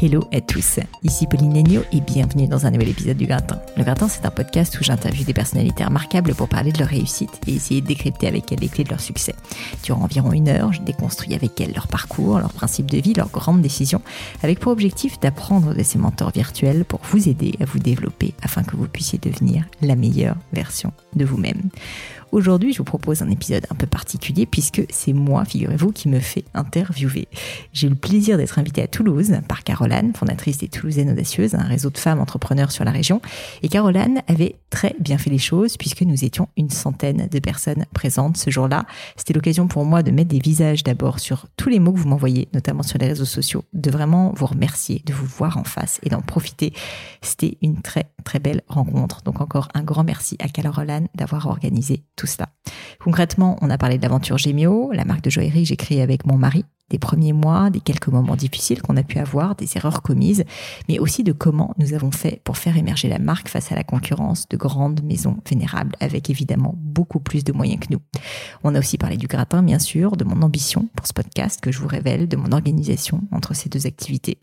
Hello à tous, ici Pauline Legno et bienvenue dans un nouvel épisode du Gratin. Le Gratin, c'est un podcast où j'interviewe des personnalités remarquables pour parler de leur réussite et essayer de décrypter avec elles les clés de leur succès. Durant environ une heure, je déconstruis avec elles leur parcours, leurs principes de vie, leurs grandes décisions, avec pour objectif d'apprendre de ces mentors virtuels pour vous aider à vous développer afin que vous puissiez devenir la meilleure version de vous-même. Aujourd'hui, je vous propose un épisode un peu particulier puisque c'est moi, figurez-vous, qui me fait interviewer. J'ai eu le plaisir d'être invitée à Toulouse par Caroline, fondatrice des Toulousaines Audacieuses, un réseau de femmes entrepreneurs sur la région. Et Caroline avait très bien fait les choses puisque nous étions une centaine de personnes présentes ce jour-là. C'était l'occasion pour moi de mettre des visages d'abord sur tous les mots que vous m'envoyez, notamment sur les réseaux sociaux, de vraiment vous remercier, de vous voir en face et d'en profiter. C'était une très très belle rencontre. Donc encore un grand merci à Caroline d'avoir organisé Concrètement, on a parlé de l'aventure Gémio, la marque de joaillerie que j'ai créée avec mon mari, des premiers mois, des quelques moments difficiles qu'on a pu avoir, des erreurs commises, mais aussi de comment nous avons fait pour faire émerger la marque face à la concurrence de grandes maisons vénérables, avec évidemment beaucoup plus de moyens que nous. On a aussi parlé du gratin, bien sûr, de mon ambition pour ce podcast que je vous révèle, de mon organisation entre ces deux activités.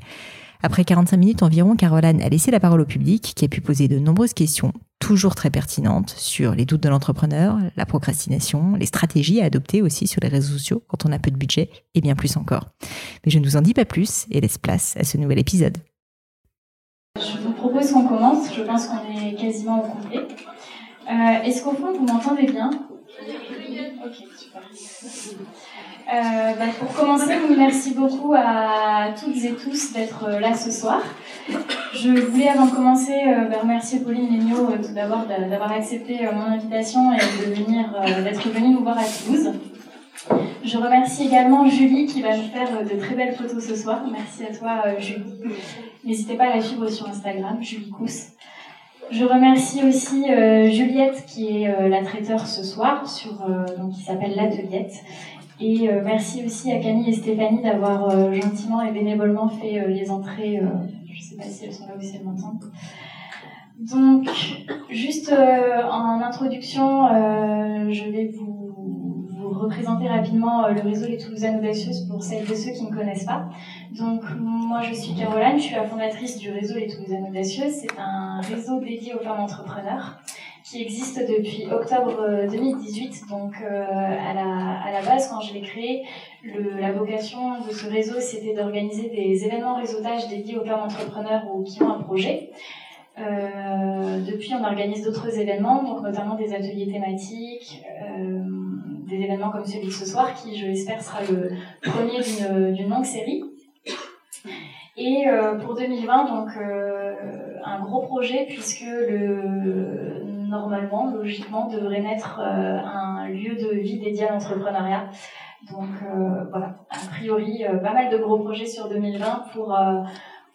Après 45 minutes environ, Caroline a laissé la parole au public qui a pu poser de nombreuses questions, toujours très pertinentes, sur les doutes de l'entrepreneur, la procrastination, les stratégies à adopter aussi sur les réseaux sociaux quand on a peu de budget et bien plus encore. Mais je ne vous en dis pas plus et laisse place à ce nouvel épisode. Je vous propose qu'on commence, je pense qu'on est quasiment au complet. Euh, Est-ce qu'au fond vous m'entendez bien? Euh, bah, pour commencer, merci beaucoup à toutes et tous d'être euh, là ce soir. Je voulais avant de commencer euh, bah, remercier Pauline Legno tout d'abord d'avoir accepté mon invitation et de venir d'être venue nous voir à Toulouse. Je remercie également Julie qui va nous faire de très belles photos ce soir. Merci à toi Julie. N'hésitez pas à la suivre sur Instagram, Julie Cousse. Je remercie aussi Juliette qui est la traiteur ce soir, sur, donc, qui s'appelle l'Ateliette et euh, merci aussi à Camille et Stéphanie d'avoir euh, gentiment et bénévolement fait euh, les entrées. je ne sais pas si elles sont là ou si elles m'entendent. Donc, juste en introduction, je vais vous, vous, représenter rapidement le réseau Les Toulousaines Audacieuses pour celles et ceux qui ne connaissent pas. Donc, moi, je suis Caroline, je suis la fondatrice du réseau Les Toulousaines Audacieuses. C'est un réseau dédié aux femmes entrepreneurs qui existe depuis octobre 2018. Euh, Donc euh, à, la, à la base, quand je l'ai créé, la vocation de ce réseau, c'était d'organiser des événements réseautage dédiés aux femmes entrepreneurs ou qui ont un projet. Euh, depuis, on organise d'autres événements, donc notamment des ateliers thématiques, euh, des événements comme celui de ce soir, qui, je l'espère, sera le premier d'une longue série. Et euh, pour 2020, donc euh, un gros projet puisque le normalement, logiquement, devrait naître euh, un lieu de vie dédié à l'entrepreneuriat. Donc voilà, a priori, pas mal de gros projets sur 2020 pour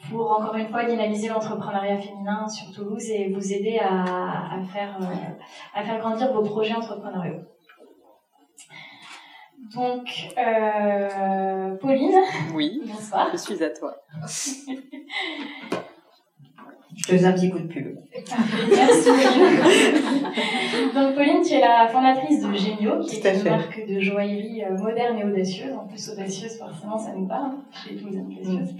pour encore une fois dynamiser l'entrepreneuriat féminin sur Toulouse et vous aider à faire, à faire grandir vos projets entrepreneuriaux. Donc, euh, Pauline. Oui. Bonsoir. Je suis à toi. Je te faisais un petit coup de pub. Merci. Donc Pauline, tu es la fondatrice de Gemio, qui est une marque de joaillerie euh, moderne et audacieuse. En plus, audacieuse, forcément, ça nous parle. Chez tous les audacieuse.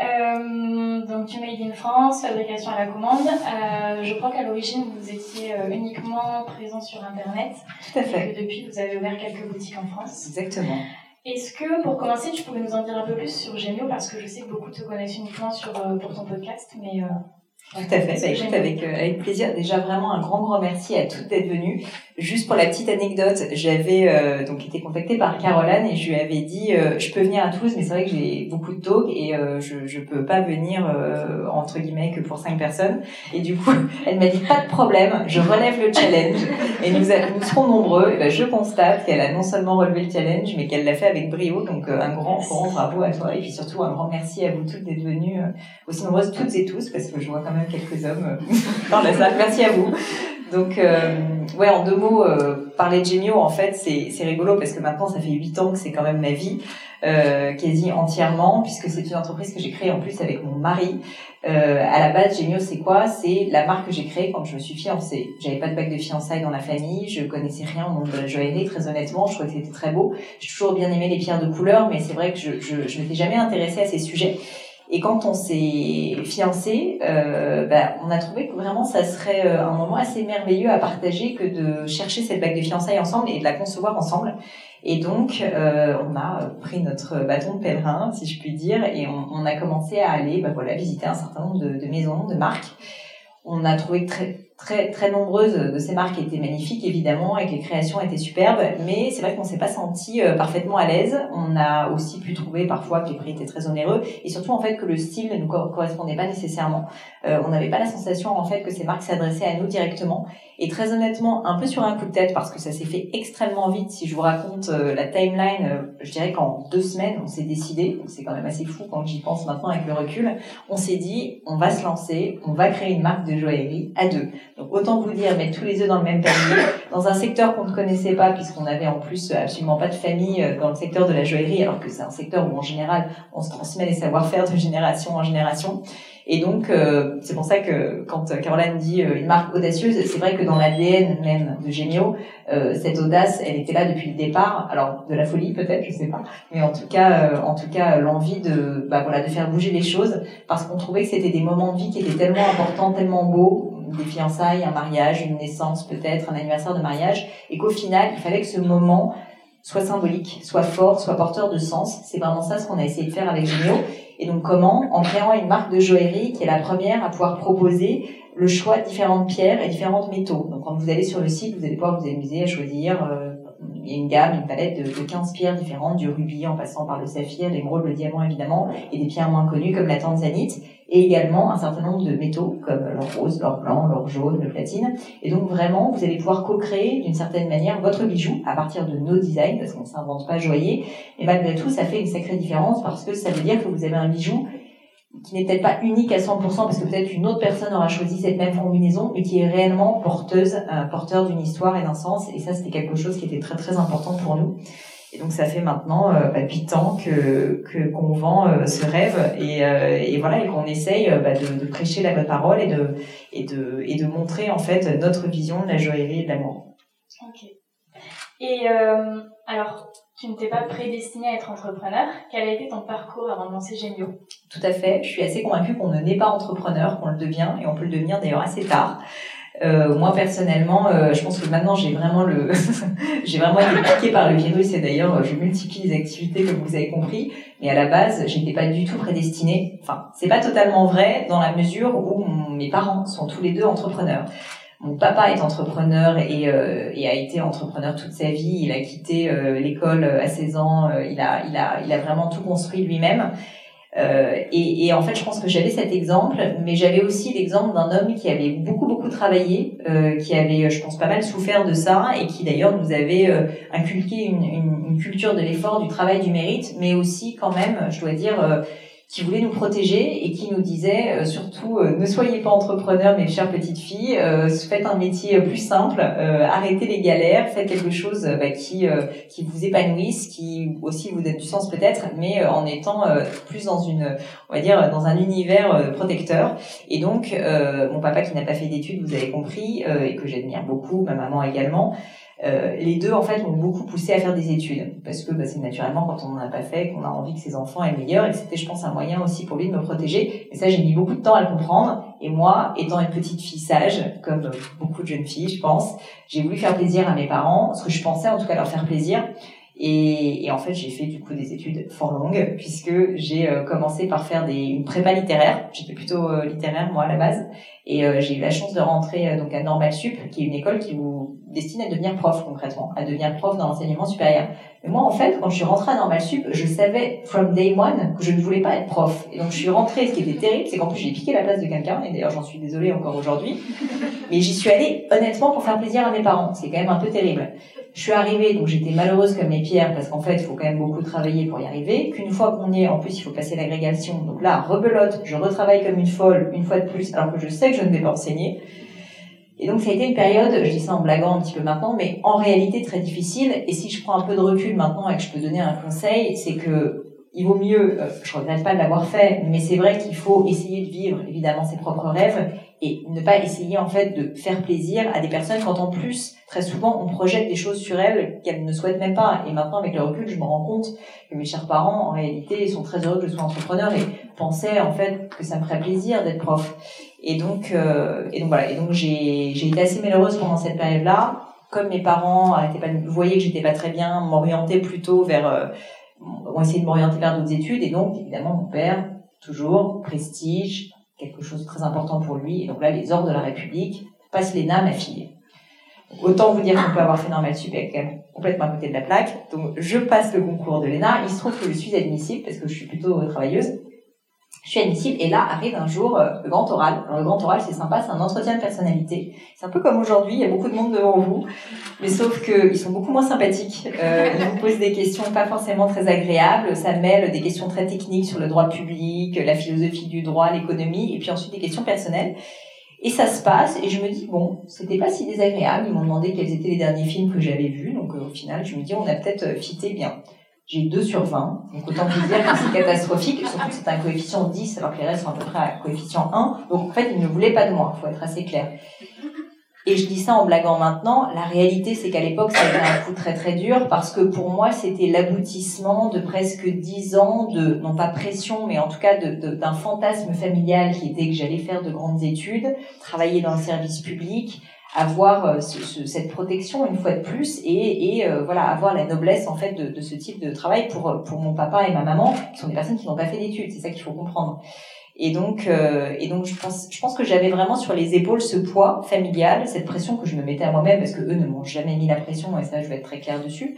Euh, donc, tu made in France, fabrication à la commande. Euh, je crois qu'à l'origine, vous étiez uniquement présent sur Internet. Tout à fait. Et que depuis, vous avez ouvert quelques boutiques en France. Exactement. Est-ce que, pour commencer, tu pourrais nous en dire un peu plus sur Gemio Parce que je sais que beaucoup te connaissent uniquement sur, pour ton podcast, mais tout à fait. Bah, écoute, avec, euh, avec plaisir. Déjà, vraiment un grand, grand merci à toutes d'être venues. Juste pour la petite anecdote, j'avais euh, donc été contactée par Caroline et je lui avais dit euh, je peux venir à Toulouse, mais c'est vrai que j'ai beaucoup de talks et je je peux pas venir entre guillemets que pour cinq personnes. Et du coup, elle m'a dit pas de problème, je relève le challenge et nous, nous serons nombreux. Et ben, je constate qu'elle a non seulement relevé le challenge, mais qu'elle l'a fait avec brio. Donc un grand, grand bravo à toi et puis surtout un grand merci à vous toutes d'être venues aussi nombreuses toutes et tous parce que je vois quand même quelques hommes euh, dans la salle. Merci à vous. Donc, euh, ouais, en deux mots, euh, parler de Gemio, en fait, c'est rigolo parce que maintenant, ça fait huit ans que c'est quand même ma vie, euh, quasi entièrement, puisque c'est une entreprise que j'ai créée en plus avec mon mari. Euh, à la base, Gemio, c'est quoi? C'est la marque que j'ai créée quand je me suis fiancée. J'avais pas de bague de fiançailles dans la famille, je connaissais rien au monde de la joaillerie, très honnêtement, je trouvais que c'était très beau. J'ai toujours bien aimé les pierres de couleur, mais c'est vrai que je, je, je m'étais jamais intéressée à ces sujets. Et quand on s'est fiancé, euh, bah, on a trouvé que vraiment ça serait euh, un moment assez merveilleux à partager que de chercher cette bague de fiançailles ensemble et de la concevoir ensemble. Et donc, euh, on a pris notre bâton de pèlerin, si je puis dire, et on, a commencé à aller, bah, voilà, visiter un certain nombre de, de maisons, de marques. On a trouvé très très très nombreuses de ces marques étaient magnifiques évidemment et que les créations étaient superbes mais c'est vrai qu'on s'est pas senti euh, parfaitement à l'aise. On a aussi pu trouver parfois que les prix étaient très onéreux et surtout en fait que le style ne nous correspondait pas nécessairement. Euh, on n'avait pas la sensation en fait que ces marques s'adressaient à nous directement. Et très honnêtement un peu sur un coup de tête parce que ça s'est fait extrêmement vite si je vous raconte euh, la timeline je dirais qu'en deux semaines on s'est décidé c'est quand même assez fou quand j'y pense maintenant avec le recul on s'est dit on va se lancer on va créer une marque de joaillerie à deux donc autant vous dire, mettre tous les œufs dans le même panier, dans un secteur qu'on ne connaissait pas, puisqu'on avait en plus absolument pas de famille euh, dans le secteur de la joaillerie, alors que c'est un secteur où en général on se transmet les savoir-faire de génération en génération. Et donc, euh, c'est pour ça que quand Caroline dit euh, une marque audacieuse, c'est vrai que dans l'ADN même de Gemio, cette audace, elle était là depuis le départ. Alors, de la folie peut-être, je sais pas, mais en tout cas, en tout cas, l'envie de, bah voilà, de faire bouger les choses, parce qu'on trouvait que c'était des moments de vie qui étaient tellement importants, tellement beaux, des fiançailles, un mariage, une naissance peut-être, un anniversaire de mariage, et qu'au final, il fallait que ce moment soit symbolique, soit fort, soit porteur de sens. C'est vraiment ça ce qu'on a essayé de faire avec Genio. Et donc comment? En créant une marque de joaillerie qui est la première à pouvoir proposer le choix de différentes pierres et différentes métaux. Donc quand vous allez sur le site, vous allez pouvoir vous amuser à choisir euh, il y a une gamme, une palette de, de 15 pierres différentes, du rubis en passant par le saphir, l'émeraude, le diamant évidemment, et des pierres moins connues comme la tanzanite, et également un certain nombre de métaux comme l'or rose, l'or blanc, l'or jaune, le platine. Et donc vraiment, vous allez pouvoir co-créer d'une certaine manière votre bijou à partir de nos designs, parce qu'on ne s'invente pas joaillier. Et malgré tout, ça fait une sacrée différence parce que ça veut dire que vous avez un bijou qui n'est peut-être pas unique à 100% parce que peut-être une autre personne aura choisi cette même combinaison, mais qui est réellement porteuse, euh, porteur d'une histoire et d'un sens. Et ça, c'était quelque chose qui était très très important pour nous. Et donc ça fait maintenant euh, bah, 8 ans que qu'on vend euh, ce rêve et, euh, et voilà et qu'on essaye bah, de, de, prêcher la bonne parole et de et de et de montrer en fait notre vision de la joaillerie et de l'amour. Ok. Et alors tu ne t'es pas prédestiné à être entrepreneur. Quel a été ton parcours avant de lancer Gemio Tout à fait. Je suis assez convaincue qu'on ne naît pas entrepreneur, qu'on le devient, et on peut le devenir d'ailleurs assez tard. Euh, moi personnellement, euh, je pense que maintenant j'ai vraiment le, j'ai vraiment été piquée par le virus et d'ailleurs je multiplie les activités comme vous avez compris. Mais à la base, j'étais pas du tout prédestinée. Enfin, c'est pas totalement vrai dans la mesure où mes parents sont tous les deux entrepreneurs. Mon papa est entrepreneur et, euh, et, a été entrepreneur toute sa vie. Il a quitté euh, l'école à 16 ans. Euh, il a, il a, il a vraiment tout construit lui-même. Euh, et, et, en fait, je pense que j'avais cet exemple, mais j'avais aussi l'exemple d'un homme qui avait beaucoup beaucoup travaillé, euh, qui avait, je pense, pas mal souffert de ça, et qui d'ailleurs nous avait inculqué une, une, une culture de l'effort, du travail, du mérite, mais aussi quand même, je dois dire qui voulait nous protéger et qui nous disait euh, surtout euh, ne soyez pas entrepreneurs mes chères petites filles, euh, faites un métier plus simple, arrêtez les galères, faites quelque chose bah, qui qui vous épanouisse, qui aussi vous donne du sens peut-être, mais en étant plus dans une on va dire dans un univers protecteur. Et donc mon papa qui n'a pas fait d'études, vous avez compris, et que j'admire beaucoup, ma maman également. Euh, les deux en fait m'ont beaucoup poussé à faire des études. Parce que bah, c'est naturellement quand on n'en a pas fait qu'on a envie que ses enfants aient meilleur. Et c'était je pense un moyen aussi pour lui de me protéger. Et ça j'ai mis beaucoup de temps à le comprendre. Et moi étant une petite fille sage comme beaucoup de jeunes filles je pense j'ai voulu faire plaisir à mes parents. Ce que je pensais en tout cas leur faire plaisir. Et, et, en fait, j'ai fait du coup des études fort longues. Puisque j'ai euh, commencé par faire des, une prépa littéraire. J'étais plutôt euh, littéraire moi à la base, et euh, j'ai eu la chance de rentrer donc à Normal Sup, qui est une école qui vous destine à devenir prof concrètement, à devenir prof dans l'enseignement supérieur. Mais moi, en fait, quand je suis rentrée à Normal Sup, je savais from day one que je ne voulais pas être prof. Et donc, je suis rentrée. Ce qui était terrible, c'est qu'en plus, j'ai piqué la place de quelqu'un. Et d'ailleurs, j'en suis désolée encore aujourd'hui. Mais j'y suis allée honnêtement pour faire plaisir à mes parents. C'est quand même un peu terrible. Je suis arrivée, donc j'étais malheureuse comme les pierres parce qu'en fait, il faut quand même beaucoup travailler pour y arriver. Qu'une fois qu'on y est, en plus, il faut passer l'agrégation. Donc là, rebelote, je retravaille comme une folle, une fois de plus, alors que je sais que je ne vais pas enseigner. Et donc ça a été une période, je dis ça en blaguant un petit peu maintenant, mais en réalité très difficile. Et si je prends un peu de recul maintenant et que je peux donner un conseil, c'est que il vaut mieux, euh, je regrette pas de l'avoir fait, mais c'est vrai qu'il faut essayer de vivre évidemment ses propres rêves et ne pas essayer en fait de faire plaisir à des personnes quand en plus très souvent on projette des choses sur elles qu'elles ne souhaitent même pas. Et maintenant avec le recul, je me rends compte que mes chers parents en réalité sont très heureux que je sois entrepreneur et pensaient en fait que ça me ferait plaisir d'être prof. Et donc euh, et donc voilà. Et donc j'ai été assez malheureuse pendant cette période-là. Comme mes parents pas voyaient que j'étais pas très bien, m'orienter plutôt vers euh, ont essayé de m'orienter vers d'autres études. Et donc évidemment mon père toujours prestige quelque chose de très important pour lui. Et donc là les ordres de la République passe l'ENA ma fille. Autant vous dire qu'on peut avoir fait normal sup quand complètement à côté de la plaque. Donc je passe le concours de l'ENA. Il se trouve que je suis admissible parce que je suis plutôt travailleuse je suis admissible et là arrive un jour euh, le grand oral. Alors, le grand oral c'est sympa, c'est un entretien de personnalité. C'est un peu comme aujourd'hui, il y a beaucoup de monde devant vous, mais sauf que ils sont beaucoup moins sympathiques. Euh, ils vous posent des questions pas forcément très agréables. Ça mêle des questions très techniques sur le droit public, la philosophie du droit, l'économie, et puis ensuite des questions personnelles. Et ça se passe, et je me dis, bon, c'était pas si désagréable. Ils m'ont demandé quels étaient les derniers films que j'avais vus, donc euh, au final, je me dis, on a peut-être euh, fité bien. J'ai 2 sur 20. Donc autant vous dire que c'est catastrophique, surtout que c'est un coefficient 10 alors que les restes sont à peu près à coefficient 1. Donc en fait, ils ne voulaient pas de moi, faut être assez clair. Et je dis ça en blaguant maintenant. La réalité, c'est qu'à l'époque, ça a été un coup très très dur parce que pour moi, c'était l'aboutissement de presque 10 ans de, non pas pression, mais en tout cas d'un fantasme familial qui était que j'allais faire de grandes études, travailler dans le service public, avoir euh, ce, cette protection une fois de plus et, et euh, voilà avoir la noblesse en fait de, de, ce type de travail pour euh, pour mon papa et ma maman qui sont des personnes qui n'ont pas fait d'études c'est ça qu'il faut comprendre. Et donc euh, et donc je pense je pense que j'avais vraiment sur les épaules ce poids familial cette pression que je me mettais à moi-même parce que eux ne m'ont jamais mis la pression et ça je vais être très claire dessus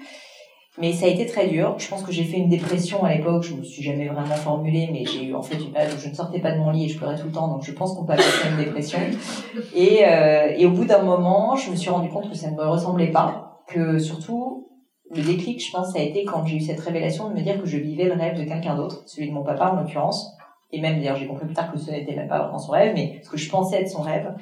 mais ça a été très dur. Je pense que j'ai fait une dépression à l'époque. Je me suis jamais vraiment formulée, mais j'ai eu en fait une période où je ne sortais pas de mon lit et je pleurais tout le temps. Donc je pense qu'on peut appeler ça une dépression. Et, euh, et au bout d'un moment, je me suis rendu compte que ça ne me ressemblait pas. Que surtout, le déclic, je pense, ça a été quand j'ai eu cette révélation de me dire que je vivais le rêve de quelqu'un d'autre, celui de mon papa en l'occurrence. Et même d'ailleurs, j'ai compris plus tard que ce n'était même pas vraiment son rêve, mais ce que je pensais être son rêve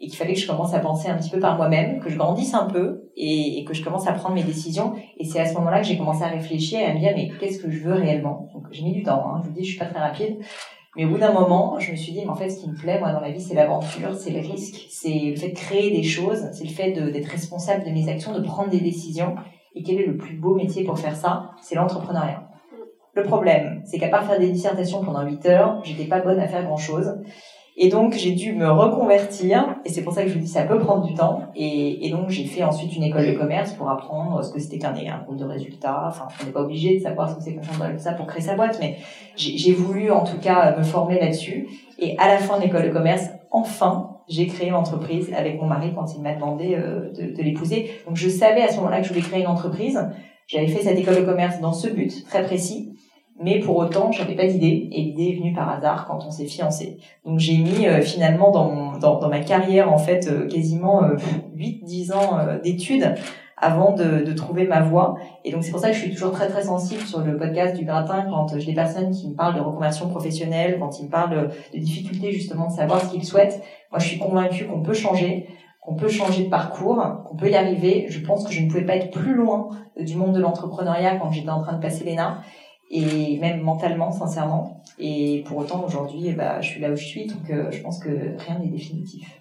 et qu'il fallait que je commence à penser un petit peu par moi-même, que je grandisse un peu et, que je commence à prendre mes décisions. Et c'est à ce moment-là que j'ai commencé à réfléchir et à me dire mais qu'est-ce que je veux réellement? J'ai mis du temps, hein, je vous dis je suis pas très rapide. Mais au bout d'un moment, je me suis dit, mais en fait, ce qui me plaît, moi, dans la vie, c'est l'aventure, c'est le risque, c'est le fait de créer des choses, c'est le fait d'être responsable de mes actions, de prendre des décisions. Et quel est le plus beau métier pour faire ça? C'est l'entrepreneuriat. Le problème, c'est qu'à part faire des dissertations pendant 8 heures, j'étais pas bonne à faire grand chose. Et donc, j'ai dû me reconvertir, et c'est pour ça que je vous dis ça peut prendre du temps. Et, donc, j'ai fait ensuite une école de commerce pour apprendre ce que c'était qu'un un compte de résultats. Enfin, on n'est pas obligé de savoir ce que c'est qu'un compte de pour créer sa boîte, mais j'ai voulu en tout cas me former là-dessus. Et à la fin de l'école de commerce, enfin, j'ai créé une entreprise avec mon mari quand il m'a demandé euh, de l'épouser. Donc, je savais à ce moment-là que je voulais créer une entreprise. J'avais fait cette école de commerce dans ce but très précis. Mais pour autant, j'avais pas d'idée et l'idée est venue par hasard quand on s'est fiancé. Donc j'ai mis euh, finalement dans, dans, dans, ma carrière en fait euh, quasiment 8-10 euh, ans d'études avant de, de, trouver ma voie. Et donc c'est pour ça que je suis toujours très très sensible sur le podcast du gratin quand j'ai des personnes qui me parlent de reconversion professionnelle, quand ils me parlent de difficultés justement de savoir ce qu'ils souhaitent. Moi je suis convaincue qu'on peut changer, qu'on peut changer de parcours, qu'on peut y arriver. Je pense que je ne pouvais pas être plus loin du monde de l'entrepreneuriat quand j'étais en train de passer l'ENA et même mentalement sincèrement. Et pour autant aujourd'hui, bah, je suis là où je suis, donc euh, je pense que rien n'est définitif.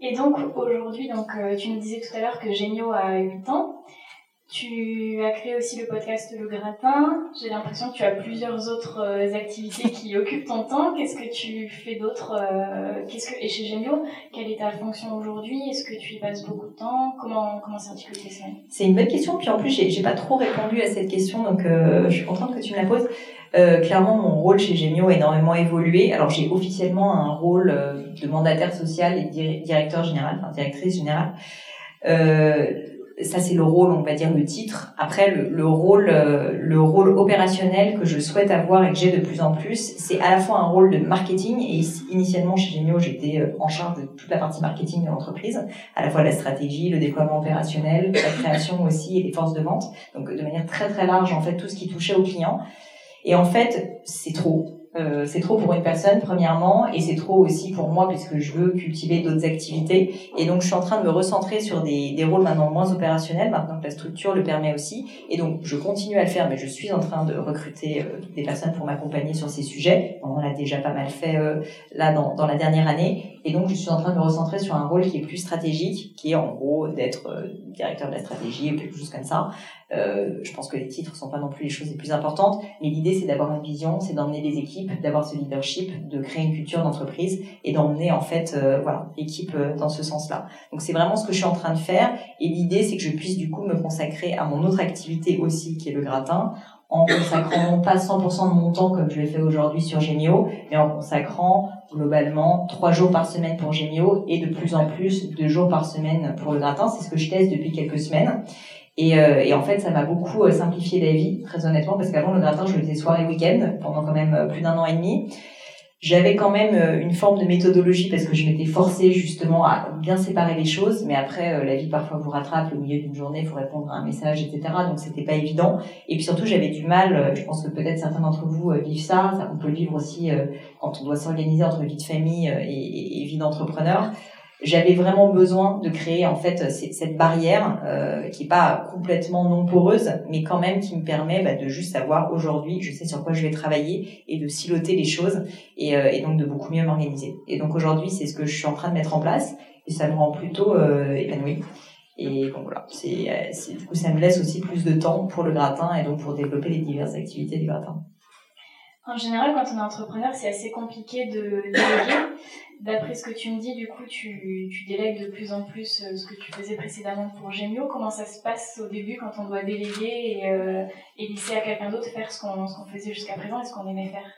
Et donc aujourd'hui, donc euh, tu nous disais tout à l'heure que Génio a 8 ans. Tu as créé aussi le podcast Le Gratin. J'ai l'impression que tu as plusieurs autres euh, activités qui occupent ton temps. Qu'est-ce que tu fais d'autre euh, Qu'est-ce que et chez Génio, quelle est ta fonction aujourd'hui? Est-ce que tu y passes beaucoup de temps? Comment comment s'articule tes semaines? C'est une bonne question. Puis en plus, j'ai, pas trop répondu à cette question, donc je suis contente que tu me la poses. Euh, clairement, mon rôle chez Gemio a énormément évolué. Alors, j'ai officiellement un rôle euh, de mandataire social et directeur général, enfin directrice générale. Euh, ça, c'est le rôle, on va dire, le titre. Après, le, le rôle, euh, le rôle opérationnel que je souhaite avoir et que j'ai de plus en plus, c'est à la fois un rôle de marketing. Et initialement, chez Gemio, j'étais en charge de toute la partie marketing de l'entreprise, à la fois la stratégie, le déploiement opérationnel, la création aussi et les forces de vente. Donc, de manière très très large, en fait, tout ce qui touchait aux clients. Et en fait, c'est trop. Euh, c'est trop pour une personne premièrement et c'est trop aussi pour moi puisque je veux cultiver d'autres activités. Et donc je suis en train de me recentrer sur des, des rôles maintenant moins opérationnels. Maintenant que la structure le permet aussi. Et donc je continue à le faire mais je suis en train de recruter euh, des personnes pour m'accompagner sur ces sujets. On l'a déjà pas mal fait euh, là dans, dans la dernière année. Et donc je suis en train de me recentrer sur un rôle qui est plus stratégique qui est en gros d'être directeur de la stratégie ou quelque chose comme ça. Euh, je pense que les titres sont pas non plus les choses les plus importantes, mais l'idée c'est d'avoir une vision, c'est d'emmener les équipes, d'avoir ce leadership, de créer une culture d'entreprise et d'emmener en fait euh, voilà l'équipe euh, dans ce sens-là. Donc c'est vraiment ce que je suis en train de faire et l'idée c'est que je puisse du coup me consacrer à mon autre activité aussi qui est le gratin en consacrant pas 100% de mon temps comme je l'ai fait aujourd'hui sur Gemio, mais en consacrant globalement trois jours par semaine pour Gemio et de plus en plus deux jours par semaine pour le gratin. C'est ce que je teste depuis quelques semaines. Et, euh, et, en fait, ça m'a beaucoup euh, simplifié la vie, très honnêtement, parce qu'avant le gratin, je faisais soir et week-end pendant quand même euh, plus d'un an et demi. J'avais quand même une forme de méthodologie parce que je m'étais forcée justement à bien séparer les choses, mais après la vie parfois vous rattrape au milieu d'une journée, il faut répondre à un message, etc. Donc c'était pas évident. Et puis surtout j'avais du mal. Je pense que peut-être certains d'entre vous vivent ça. On peut le vivre aussi quand on doit s'organiser entre vie de famille et vie d'entrepreneur j'avais vraiment besoin de créer en fait cette barrière euh, qui est pas complètement non poreuse, mais quand même qui me permet bah, de juste savoir aujourd'hui, je sais sur quoi je vais travailler et de siloter les choses et, euh, et donc de beaucoup mieux m'organiser. Et donc aujourd'hui, c'est ce que je suis en train de mettre en place et ça me rend plutôt euh, épanouie. Et bon voilà, c'est du coup ça me laisse aussi plus de temps pour le gratin et donc pour développer les diverses activités du gratin. En général, quand on est entrepreneur, c'est assez compliqué de déléguer. D'après ce que tu me dis, du coup, tu, tu délègues de plus en plus euh, ce que tu faisais précédemment pour Gemio. Comment ça se passe au début quand on doit déléguer et, euh, et laisser à quelqu'un d'autre faire ce qu'on faisait jusqu'à présent et ce qu'on aimait faire?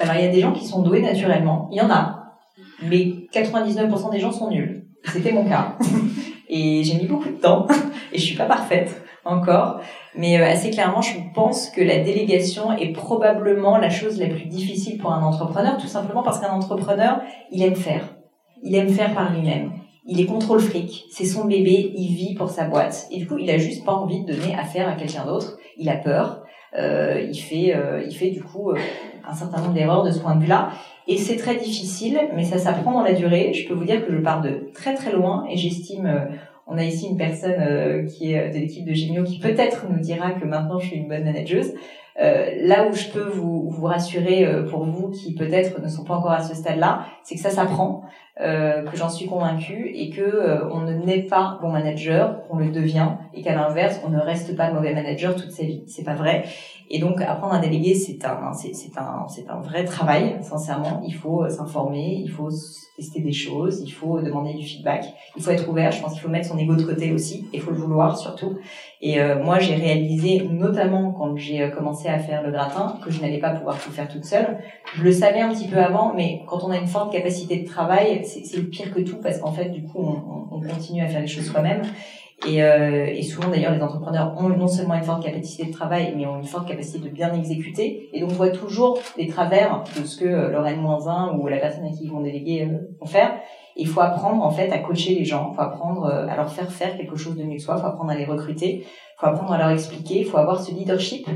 Alors, il y a des gens qui sont doués naturellement. Il y en a. Mais 99% des gens sont nuls. C'était mon cas. et j'ai mis beaucoup de temps. Et je suis pas parfaite encore. Mais euh, assez clairement, je pense que la délégation est probablement la chose la plus difficile pour un entrepreneur, tout simplement parce qu'un entrepreneur, il aime faire. Il aime faire par lui-même. Il est contrôle fric, c'est son bébé, il vit pour sa boîte. Et du coup, il a juste pas envie de donner à faire à quelqu'un d'autre. Il a peur. Euh, il fait, euh, il fait du coup euh, un certain nombre d'erreurs de ce point de vue-là. Et c'est très difficile, mais ça s'apprend dans la durée. Je peux vous dire que je pars de très très loin et j'estime on a ici une personne euh, qui est de l'équipe de Gémio qui peut-être nous dira que maintenant je suis une bonne manageuse. Euh, là où je peux vous, vous rassurer euh, pour vous qui peut-être ne sont pas encore à ce stade-là, c'est que ça s'apprend, que j'en suis convaincue et que on ne naît pas bon manager, qu'on le devient et qu'à l'inverse, on ne reste pas mauvais manager toute sa vie. C'est pas vrai. Et donc apprendre à déléguer, c'est un, c'est, un, c'est un vrai travail. Sincèrement, il faut s'informer, il faut tester des choses, il faut demander du feedback, il faut être ouvert. Je pense qu'il faut mettre son ego de côté aussi, il faut le vouloir surtout. Et euh, moi, j'ai réalisé, notamment quand j'ai euh, commencé à faire le gratin, que je n'allais pas pouvoir tout faire toute seule. Je le savais un petit peu avant, mais quand on a une forte capacité de travail, c'est, pire que tout parce qu'en fait, du coup, on, on continue à faire les choses soi-même. Et, euh, et, souvent d'ailleurs les entrepreneurs ont non seulement une forte capacité de travail, mais ont une forte capacité de bien exécuter. Et donc on voit toujours les travers de ce que leur N-1 ou la personne à qui ils vont déléguer euh, vont faire. il faut apprendre en fait à coacher les gens, il faut apprendre euh, à leur faire faire quelque chose de mieux que soi, il faut apprendre à les recruter, il faut apprendre à leur expliquer, il faut avoir ce leadership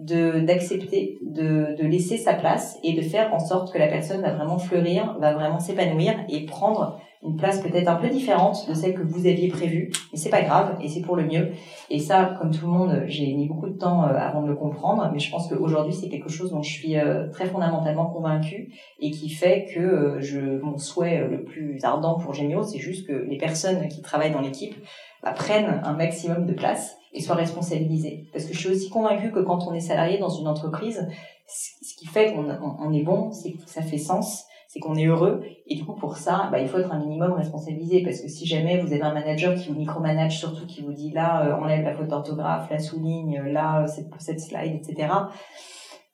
de d'accepter de, de laisser sa place et de faire en sorte que la personne va vraiment fleurir, va vraiment s'épanouir et prendre une place peut-être un peu différente de celle que vous aviez prévue, mais c'est pas grave et c'est pour le mieux. Et ça, comme tout le monde, j'ai mis beaucoup de temps euh, avant de le comprendre, mais je pense qu'aujourd'hui c'est quelque chose dont je suis euh, très fondamentalement convaincue et qui fait que euh, je mon souhait le plus ardent pour Gemio, c'est juste que les personnes qui travaillent dans l'équipe bah, prennent un maximum de place et soient responsabilisées. Parce que je suis aussi convaincue que quand on est salarié dans une entreprise, ce qui fait qu'on on est bon, c'est que ça fait sens c'est qu'on est heureux. Et du coup, pour ça, bah, il faut être un minimum responsabilisé. Parce que si jamais vous avez un manager qui vous micromanage, surtout qui vous dit là, euh, enlève la faute d'orthographe, la souligne, là, cette, cette slide, etc.,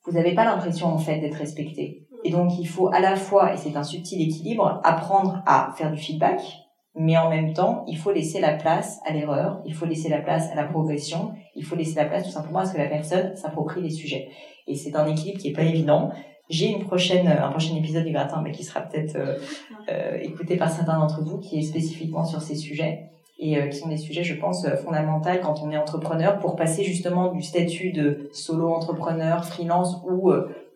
vous n'avez pas l'impression, en fait, d'être respecté. Et donc, il faut à la fois, et c'est un subtil équilibre, apprendre à faire du feedback, mais en même temps, il faut laisser la place à l'erreur, il faut laisser la place à la progression, il faut laisser la place tout simplement à ce que la personne s'approprie les sujets. Et c'est un équilibre qui est pas évident. J'ai une prochaine, un prochain épisode du gratin, mais qui sera peut-être euh, euh, écouté par certains d'entre vous, qui est spécifiquement sur ces sujets et euh, qui sont des sujets, je pense, euh, fondamentaux quand on est entrepreneur pour passer justement du statut de solo entrepreneur, freelance ou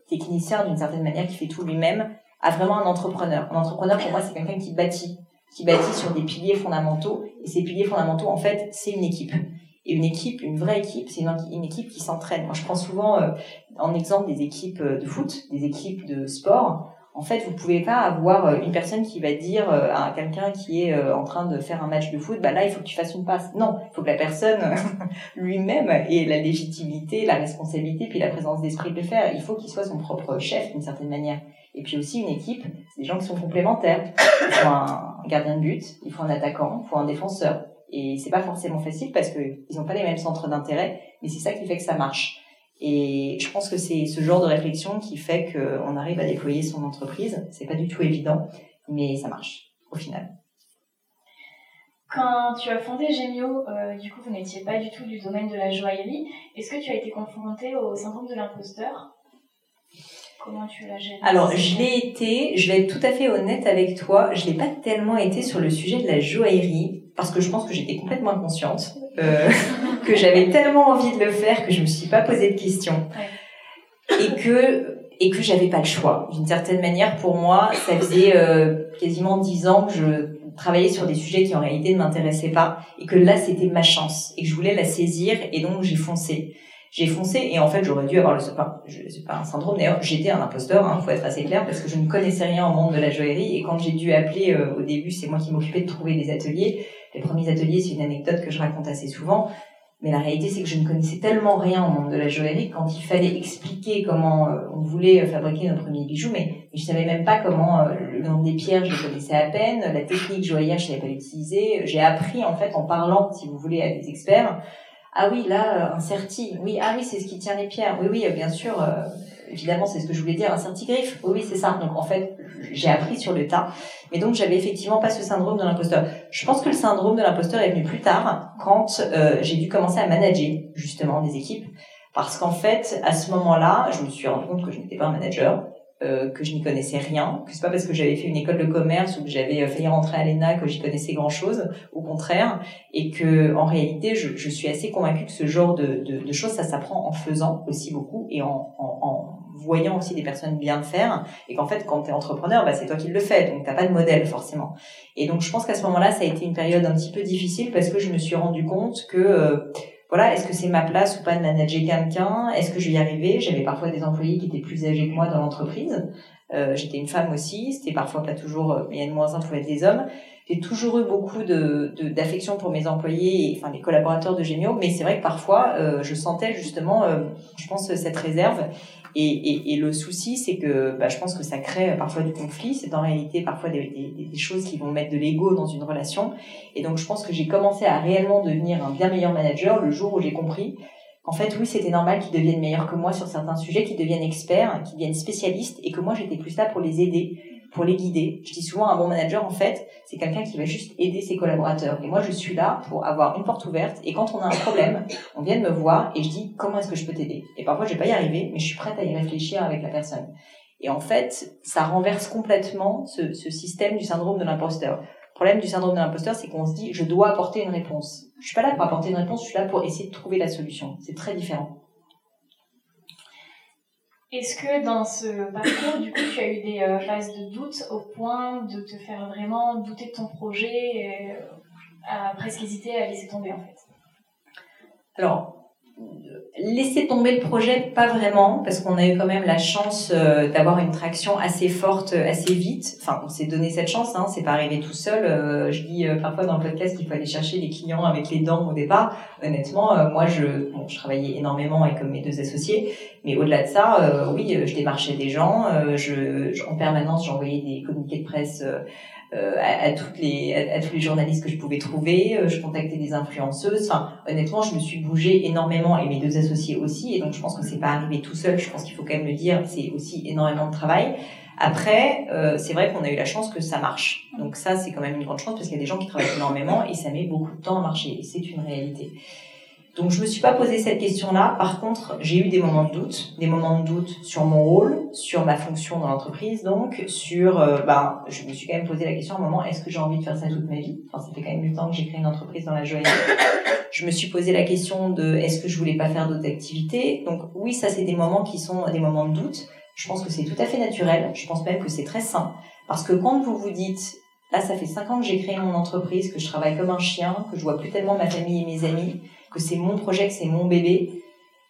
technicien d'une certaine manière qui fait tout lui-même à vraiment un entrepreneur. Un entrepreneur, pour moi, c'est quelqu'un qui bâtit, qui bâtit sur des piliers fondamentaux. Et ces piliers fondamentaux, en fait, c'est une équipe. Et une équipe, une vraie équipe, c'est une, équipe qui s'entraîne. Moi, je prends souvent euh, en exemple des équipes euh, de foot, des équipes de sport. En fait, vous pouvez pas avoir euh, une personne qui va dire à quelqu'un qui est en train de faire un match de foot, bah là, il faut que tu fasses une passe. Non, il faut que la personne lui-même ait la légitimité, la responsabilité, puis la présence d'esprit de le faire. Il faut qu'il soit son propre chef d'une certaine manière. Et puis aussi une équipe, c'est des gens qui sont complémentaires. Gardien de but, il faut un attaquant, il faut un défenseur. Et c'est pas forcément facile parce que ils n'ont pas les mêmes centres d'intérêt, mais c'est ça qui fait que ça marche. Et je pense que c'est ce genre de réflexion qui fait qu'on arrive à déployer son entreprise. C'est pas du tout évident, mais ça marche au final. Quand tu as fondé Gemio, euh, du coup, vous n'étiez pas du tout du domaine de la joaillerie. Est-ce que tu as été confronté au syndrome de l'imposteur? Comment tu l'as géré Alors, je l'ai été, je vais être tout à fait honnête avec toi, je l'ai pas tellement été sur le sujet de la joaillerie parce que je pense que j'étais complètement inconsciente, euh, que j'avais tellement envie de le faire que je me suis pas posé de questions. Et que et que j'avais pas le choix. D'une certaine manière, pour moi, ça faisait euh, quasiment dix ans que je travaillais sur des sujets qui en réalité ne m'intéressaient pas et que là c'était ma chance et que je voulais la saisir et donc j'ai foncé j'ai foncé et en fait j'aurais dû avoir le enfin c'est pas un syndrome d'ailleurs j'étais un imposteur hein, faut être assez clair parce que je ne connaissais rien au monde de la joaillerie. Et quand j'ai dû appeler euh, au début c'est moi qui m'occupais de trouver des ateliers. Les premiers ateliers c'est une anecdote que je raconte assez souvent. Mais la réalité c'est que je ne connaissais tellement rien au monde de la joaillerie quand il fallait expliquer comment euh, on voulait fabriquer nos premiers bijoux. Mais, je savais même pas comment euh, le nom des pierres je connaissais à peine. La technique joaillière je savais pas l'utiliser. J'ai appris en fait en parlant si vous voulez à des experts ah oui, là, euh, un certi. Oui, ah oui, c'est ce qui tient les pierres. Oui, oui, bien sûr. Euh, évidemment, c'est ce que je voulais dire, un certi-griffe. Oui, oui, c'est ça. Donc, en fait, j'ai appris sur le tas. Mais donc, j'avais effectivement pas ce syndrome de l'imposteur. Je pense que le syndrome de l'imposteur est venu plus tard, quand euh, j'ai dû commencer à manager, justement, des équipes. Parce qu'en fait, à ce moment-là, je me suis rendu compte que je n'étais pas un manager. Euh, que je n'y connaissais rien, que c'est pas parce que j'avais fait une école de commerce ou que j'avais euh, failli rentrer à l'ENA que j'y connaissais grand chose, au contraire, et que en réalité, je, je suis assez convaincue que ce genre de, de, de choses, ça s'apprend en faisant aussi beaucoup et en, en, en, voyant aussi des personnes bien le faire, et qu'en fait, quand tu es entrepreneur, bah, c'est toi qui le fais, donc t'as pas de modèle forcément. Et donc, je pense qu'à ce moment-là, ça a été une période un petit peu difficile parce que je me suis rendu compte que euh, voilà, est-ce que c'est ma place ou pas de manager quelqu'un? Est-ce que je vais y arriver? J'avais parfois des employés qui étaient plus âgés que moi dans l'entreprise. Euh, J'étais une femme aussi, c'était parfois pas toujours, euh, il y a une moins un, pouvait être des hommes. J'ai toujours eu beaucoup de d'affection pour mes employés, et, enfin les collaborateurs de Gémio, mais c'est vrai que parfois euh, je sentais justement, euh, je pense cette réserve et, et, et, le souci, c'est que bah, je pense que ça crée parfois du conflit. C'est en réalité parfois des, des, des, choses qui vont mettre de l'ego dans une relation. Et donc, je pense que j'ai commencé à réellement devenir un bien meilleur manager le jour où j'ai compris qu'en fait, oui, c'était normal qu'ils deviennent meilleurs que moi sur certains sujets, qu'ils deviennent experts, qu'ils deviennent spécialistes, et que moi, j'étais plus là pour les aider pour les guider. Je dis souvent un bon manager, en fait, c'est quelqu'un qui va juste aider ses collaborateurs. Et moi, je suis là pour avoir une porte ouverte. Et quand on a un problème, on vient de me voir et je dis comment est-ce que je peux t'aider? Et parfois, je vais pas y arriver, mais je suis prête à y réfléchir avec la personne. Et en fait, ça renverse complètement ce, ce système du syndrome de l'imposteur. Le problème du syndrome de l'imposteur, c'est qu'on se dit, je dois apporter une réponse. Je suis pas là pour apporter une réponse, je suis là pour essayer de trouver la solution. C'est très différent. Est-ce que dans ce parcours, du coup, tu as eu des euh, phases de doute au point de te faire vraiment douter de ton projet et euh, à presque hésiter à laisser tomber en fait? Alors, laisser tomber le projet, pas vraiment, parce qu'on a eu quand même la chance euh, d'avoir une traction assez forte, assez vite. Enfin, on s'est donné cette chance, hein, c'est pas arrivé tout seul. Euh, je dis euh, parfois dans le podcast qu'il faut aller chercher les clients avec les dents au départ. Honnêtement, moi, je, bon, je travaillais énormément avec mes deux associés, mais au-delà de ça, oui, je démarchais des gens. je, en permanence, j'envoyais des communiqués de presse euh, à, toutes les, à, tous les journalistes que je pouvais trouver. Euh, je contactais des influenceuses. Enfin, honnêtement, je me suis bougée énormément et mes deux associés aussi. Et donc, je pense que c'est pas arrivé tout seul. Je pense qu'il faut quand même le dire. C'est aussi énormément de travail. Après, euh, c'est vrai qu'on a eu la chance que ça marche. Donc ça, c'est quand même une grande chance parce qu'il y a des gens qui travaillent énormément et ça met beaucoup de temps à marcher. C'est une réalité. Donc je me suis pas posé cette question-là. Par contre, j'ai eu des moments de doute, des moments de doute sur mon rôle, sur ma fonction dans l'entreprise, donc sur, euh, ben, je me suis quand même posé la question à un moment, est-ce que j'ai envie de faire ça toute ma vie? Enfin, ça fait quand même du temps que j'ai créé une entreprise dans la joaillerie. Je me suis posé la question de, est-ce que je voulais pas faire d'autres activités? Donc oui, ça c'est des moments qui sont des moments de doute. Je pense que c'est tout à fait naturel. Je pense même que c'est très sain parce que quand vous vous dites Là, ça fait cinq ans que j'ai créé mon entreprise, que je travaille comme un chien, que je vois plus tellement ma famille et mes amis, que c'est mon projet, que c'est mon bébé,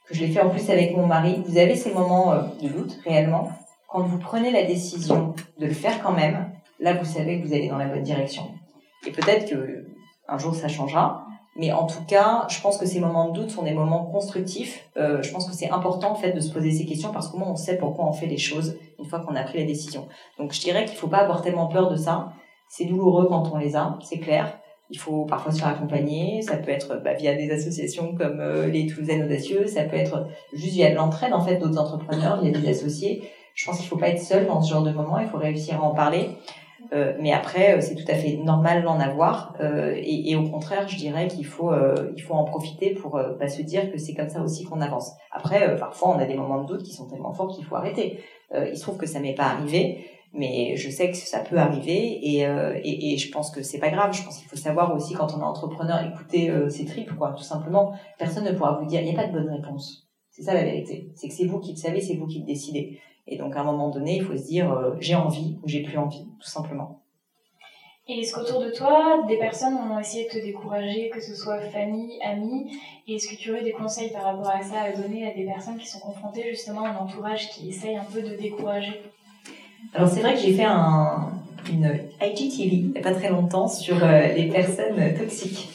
que je l'ai fait en plus avec mon mari. Vous avez ces moments euh, de doute réellement. Quand vous prenez la décision de le faire quand même, là, vous savez que vous allez dans la bonne direction. Et peut-être que un jour ça changera. Mais en tout cas, je pense que ces moments de doute sont des moments constructifs. Euh, je pense que c'est important en fait de se poser ces questions parce qu'au moins on sait pourquoi on fait les choses une fois qu'on a pris la décision. Donc je dirais qu'il faut pas avoir tellement peur de ça. C'est douloureux quand on les a, c'est clair. Il faut parfois se faire accompagner. Ça peut être bah, via des associations comme euh, les Toulousaines Audacieux. Ça peut être juste via de l'entraide, en fait, d'autres entrepreneurs, via des associés. Je pense qu'il faut pas être seul dans ce genre de moment. Il faut réussir à en parler. Euh, mais après, euh, c'est tout à fait normal d'en avoir. Euh, et, et, au contraire, je dirais qu'il faut, euh, il faut en profiter pour bah, se dire que c'est comme ça aussi qu'on avance. Après, parfois, on a des moments de doute qui sont tellement forts qu'il faut arrêter. il se trouve que ça m'est pas arrivé mais je sais que ça peut arriver et, euh, et, et, je pense que c'est pas grave. Je pense qu'il faut savoir aussi quand on est entrepreneur, écouter euh, ses tripes, quoi. Tout simplement, personne ne pourra vous dire, il n'y a pas de bonne réponse. C'est ça la vérité. C'est que c'est vous qui le savez, c'est vous qui le décidez. Et donc à un moment donné, il faut se dire, euh, j'ai envie ou j'ai plus envie, tout simplement. Et est-ce qu'autour de toi, des personnes ont essayé de te décourager, que ce soit famille, amis? Et est-ce que tu aurais des conseils par rapport à ça à donner à des personnes qui sont confrontées justement à un entourage qui essaye un peu de décourager? Alors c'est vrai que j'ai fait un, une IGTV il n'y a pas très longtemps sur euh, les personnes toxiques,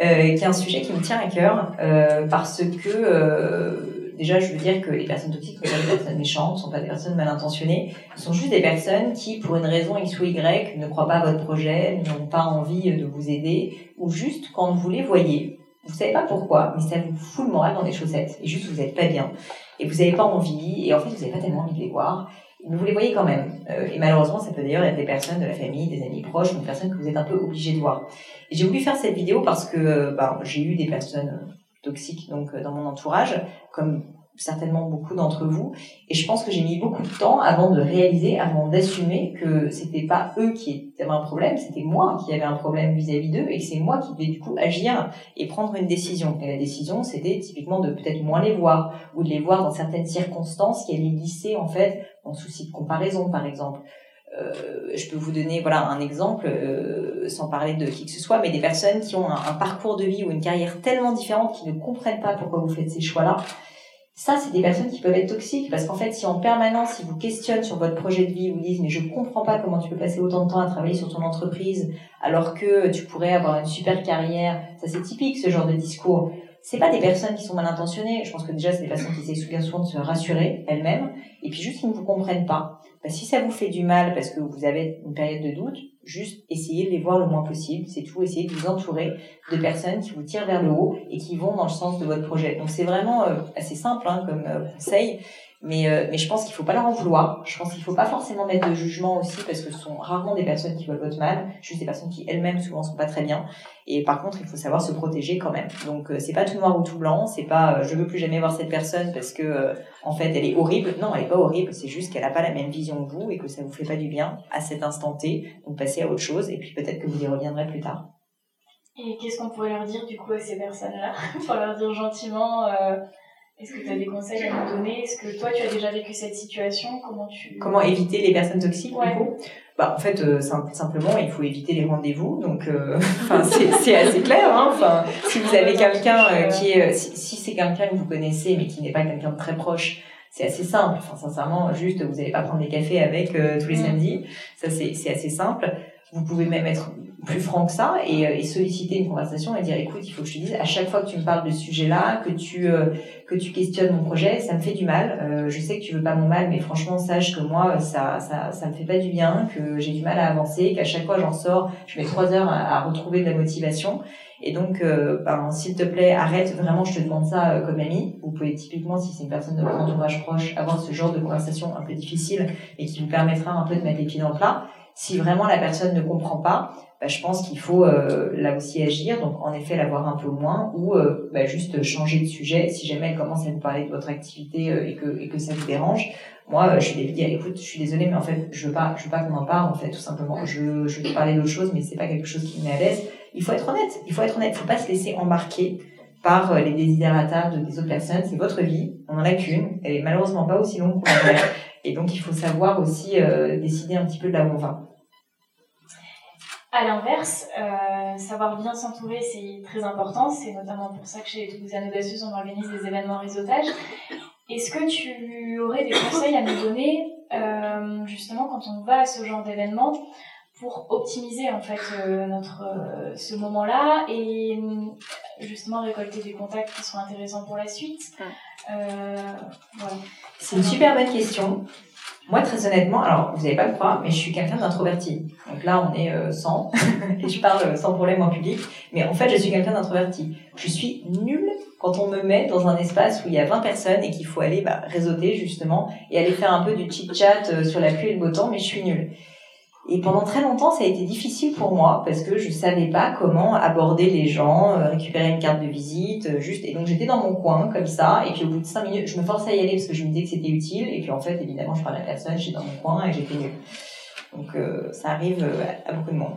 euh, qui est un sujet qui me tient à cœur euh, parce que déjà je veux dire que les personnes toxiques ne sont pas des personnes méchantes, ne sont pas des personnes mal intentionnées, ce sont juste des personnes qui pour une raison X ou Y ne croient pas à votre projet, n'ont pas envie de vous aider ou juste quand vous les voyez, vous savez pas pourquoi, mais ça vous fout le moral dans les chaussettes. Et juste vous n'êtes pas bien. Et vous n'avez pas envie et en fait vous n'avez pas tellement envie de les voir vous les voyez quand même. Euh, et malheureusement, ça peut d'ailleurs être des personnes de la famille, des amis proches, ou des personnes que vous êtes un peu obligé de voir. J'ai voulu faire cette vidéo parce que bah, j'ai eu des personnes toxiques donc euh, dans mon entourage, comme certainement beaucoup d'entre vous. Et je pense que j'ai mis beaucoup de temps avant de réaliser, avant d'assumer que c'était pas eux qui avaient un problème, c'était moi qui avais un problème vis-à-vis d'eux et que c'est moi qui devais du coup agir et prendre une décision. Et la décision, c'était typiquement de peut-être moins les voir ou de les voir dans certaines circonstances qui allaient glisser en fait en souci de comparaison, par exemple. Euh, je peux vous donner voilà un exemple euh, sans parler de qui que ce soit mais des personnes qui ont un, parcours de vie ou une carrière tellement différente qui ne comprennent pas pourquoi vous faites ces choix là ça, c'est des personnes qui peuvent être toxiques parce qu'en fait, si en permanence, ils vous questionnent sur votre projet de vie, vous disent mais je comprends pas comment tu peux passer autant de temps à travailler sur ton entreprise alors que tu pourrais avoir une super carrière, ça c'est typique ce genre de discours. C'est pas des personnes qui sont mal intentionnées. Je pense que déjà c'est des personnes qui essaient bien souvent de se rassurer elles-mêmes et puis juste qui ne vous comprennent pas. Si ça vous fait du mal parce que vous avez une période de doute, juste essayez de les voir le moins possible, c'est tout, essayez de vous entourer de personnes qui vous tirent vers le haut et qui vont dans le sens de votre projet. Donc c'est vraiment euh, assez simple hein, comme euh, conseil, Mais, euh, mais je pense qu'il faut pas leur en vouloir. Je pense qu'il faut pas forcément mettre de jugement aussi parce que ce sont rarement des personnes qui veulent votre mal, juste des personnes qui elles-mêmes souvent sont pas très bien. Et par contre, il faut savoir se protéger quand même. Donc euh, c'est pas tout noir ou tout blanc, c'est pas euh, je veux plus jamais voir cette personne parce que en fait elle est horrible. Non, elle est pas horrible, c'est juste qu'elle a pas la même vision que vous et que ça vous fait pas du bien à cet instant T. Donc passez à autre chose et puis peut-être que vous y reviendrez plus tard. Et qu'est-ce qu'on pourrait leur dire du coup à ces personnes-là? Pour leur dire gentiment est-ce que tu as des conseils à nous donner? Est-ce que toi, tu as déjà vécu cette situation? Comment tu Comment éviter les personnes toxiques du coup? Bah, en fait, euh, simplement, il faut éviter les rendez-vous. Donc, euh, enfin, c'est assez clair. Hein. Enfin, si vous avez quelqu'un euh, qui est, si, c'est quelqu'un que vous connaissez, mais qui n'est pas quelqu'un de très proche, c'est assez simple. Enfin, sincèrement, juste, vous n'allez pas prendre des cafés avec tous les mm. samedis. Ça, c'est assez simple. Vous pouvez même être plus franc que ça et, euh, et, solliciter une conversation et dire écoute il faut que je te dise à chaque fois que tu me parles de ce sujet là que tu euh, que tu questionnes mon projet ça me fait du mal. Euh, je sais que tu veux pas mon mal mais franchement sache que moi ça ça ça me fait pas du bien que j'ai du mal à avancer qu'à chaque fois j'en sors je mets trois heures à, retrouver de la motivation. Et donc ben, s'il te plaît arrête. Vraiment je te demande ça comme ami. Vous pouvez typiquement si c'est une personne de votre entourage proche avoir ce genre de conversation un peu difficile et qui vous permettra un peu de mettre les pieds dans le plat si vraiment la personne ne comprend pas, bah, je pense qu'il faut euh, là aussi agir, donc en effet l'avoir un peu moins ou euh, bah, juste changer de sujet si jamais elle commence à vous parler de votre activité euh, et que et que ça vous dérange. Moi, je vais lui dire écoute, je suis désolée, mais en fait, je veux pas, je veux pas qu'on en parle en fait, tout simplement. Je je veux parler d'autre chose, mais c'est pas quelque chose qui me met à l'aise. Il faut être honnête. Il faut être honnête. Il faut pas se laisser embarquer par les désidératas de des autres personnes. C'est votre vie. On en a qu'une. Elle est malheureusement pas aussi longue qu'on Et donc, il faut savoir aussi décider un petit peu de là où on va. À l'inverse, euh, savoir bien s'entourer, c'est très important. C'est notamment pour ça que chez Toulousaine Audacieuse, on organise des événements réseautage. Est-ce que tu aurais des conseils à nous donner, euh, justement, quand on va à ce genre d'événement, pour optimiser en fait euh, notre ce moment-là et justement récolter des contacts qui seront intéressants pour la suite? Voilà. C'est une super bonne question. Moi, très honnêtement, alors vous n'allez pas le croire, mais je suis quelqu'un d'introverti. Donc là, on est euh, 100 et je parle sans problème en public. Mais en fait, je suis quelqu'un d'introverti. Je suis nulle quand on me met dans un espace où il y a 20 personnes et qu'il faut aller bah, réseauter justement et aller faire un peu du chit-chat euh, sur la pluie et le beau temps, mais je suis nulle. Et pendant très longtemps, ça a été difficile pour moi parce que je savais pas comment aborder les gens, euh, récupérer une carte de visite, euh, juste. Et donc j'étais dans mon coin comme ça. Et puis au bout de cinq minutes, je me forçais à y aller parce que je me disais que c'était utile. Et puis en fait, évidemment, je parlais à personne, j'étais dans mon coin et j'étais nulle. Donc euh, ça arrive à beaucoup de monde.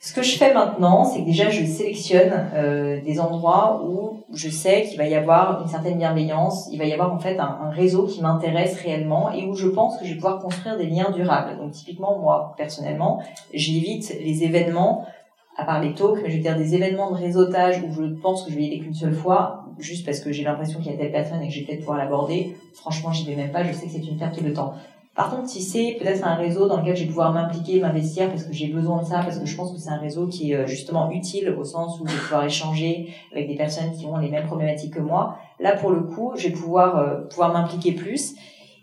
Ce que je fais maintenant, c'est que déjà je sélectionne euh, des endroits où je sais qu'il va y avoir une certaine bienveillance, il va y avoir en fait un, réseau qui m'intéresse réellement et où je pense que je vais pouvoir construire des liens durables. Donc typiquement moi personnellement, j'évite les événements à part les talks, mais je veux dire des événements de réseautage où je pense que je vais y aller qu'une seule fois, juste parce que j'ai l'impression qu'il y a telle personne et que je vais peut-être pouvoir l'aborder. Franchement, j'y vais même pas, je sais que c'est une perte de temps. Par contre, si c'est peut-être un réseau dans lequel je vais pouvoir m'impliquer, m'investir parce que j'ai besoin de ça, parce que je pense que c'est un réseau qui est euh, justement utile au sens où je vais pouvoir échanger avec des personnes qui ont les mêmes problématiques que moi. Là, pour le coup, je vais pouvoir euh, pouvoir m'impliquer plus.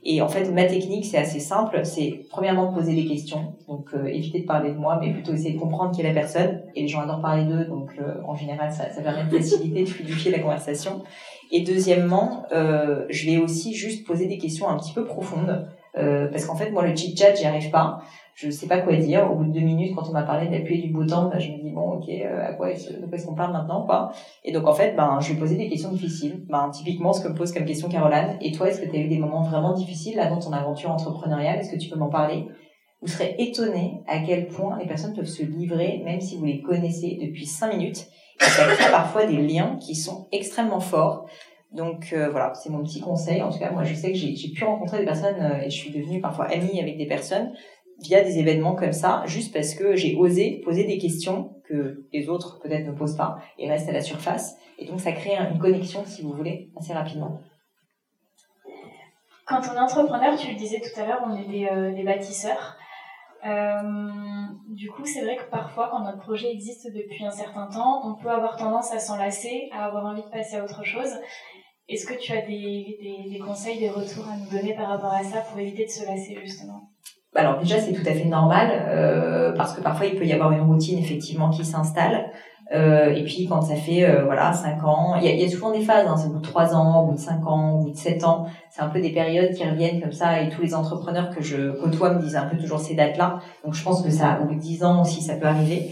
Et en fait, ma technique, c'est assez simple. C'est premièrement poser des questions. Donc, euh, éviter de parler de moi, mais plutôt essayer de comprendre qui est la personne. Et les gens adorent parler d'eux, donc en général, ça, ça permet de faciliter, de fluidifier la conversation. Et deuxièmement, je vais aussi juste poser des questions un petit peu profondes euh, parce qu'en fait, moi, le chit-chat, j'y arrive pas. Je sais pas quoi dire. Au bout de deux minutes, quand on m'a parlé d'appuyer du temps, bah, je me dis, bon, ok, euh, à quoi est-ce, qu'on parle maintenant, quoi. Et donc, en fait, ben, je vais poser des questions difficiles. Ben, typiquement, ce que me pose comme question Caroline. Et toi, est-ce que tu as eu des moments vraiment difficiles, dans ton aventure entrepreneuriale? Est-ce que tu peux m'en parler? Vous serez étonné à quel point les personnes peuvent se livrer, même si vous les connaissez depuis cinq minutes. Et ça crée parfois des liens qui sont extrêmement forts. Donc euh, voilà, c'est mon petit conseil. En tout cas, moi, je sais que j'ai pu rencontrer des personnes euh, et je suis devenue parfois amie avec des personnes via des événements comme ça, juste parce que j'ai osé poser des questions que les autres peut-être ne posent pas et restent à la surface. Et donc, ça crée une connexion, si vous voulez, assez rapidement. Quand on est entrepreneur, tu le disais tout à l'heure, on est des, euh, bâtisseurs. Du coup, c'est vrai que parfois, quand notre projet existe depuis un certain temps, on peut avoir tendance à s'enlacer, à avoir envie de passer à autre chose. Est-ce que tu as des, des, des, conseils, des retours à nous donner par rapport à ça pour éviter de se lasser justement? Alors déjà c'est tout à fait normal euh, parce que parfois il peut y avoir une routine effectivement qui s'installe. Euh, et puis quand ça fait euh, voilà cinq ans, il y a, y a, souvent des phases, hein, c'est au bout de trois ans, au bout de cinq ans, au bout de sept ans, c'est un peu des périodes qui reviennent comme ça. Et tous les entrepreneurs que je côtoie me disent un peu toujours ces dates-là. Donc je pense que ça, au bout de dix ans aussi, ça peut arriver.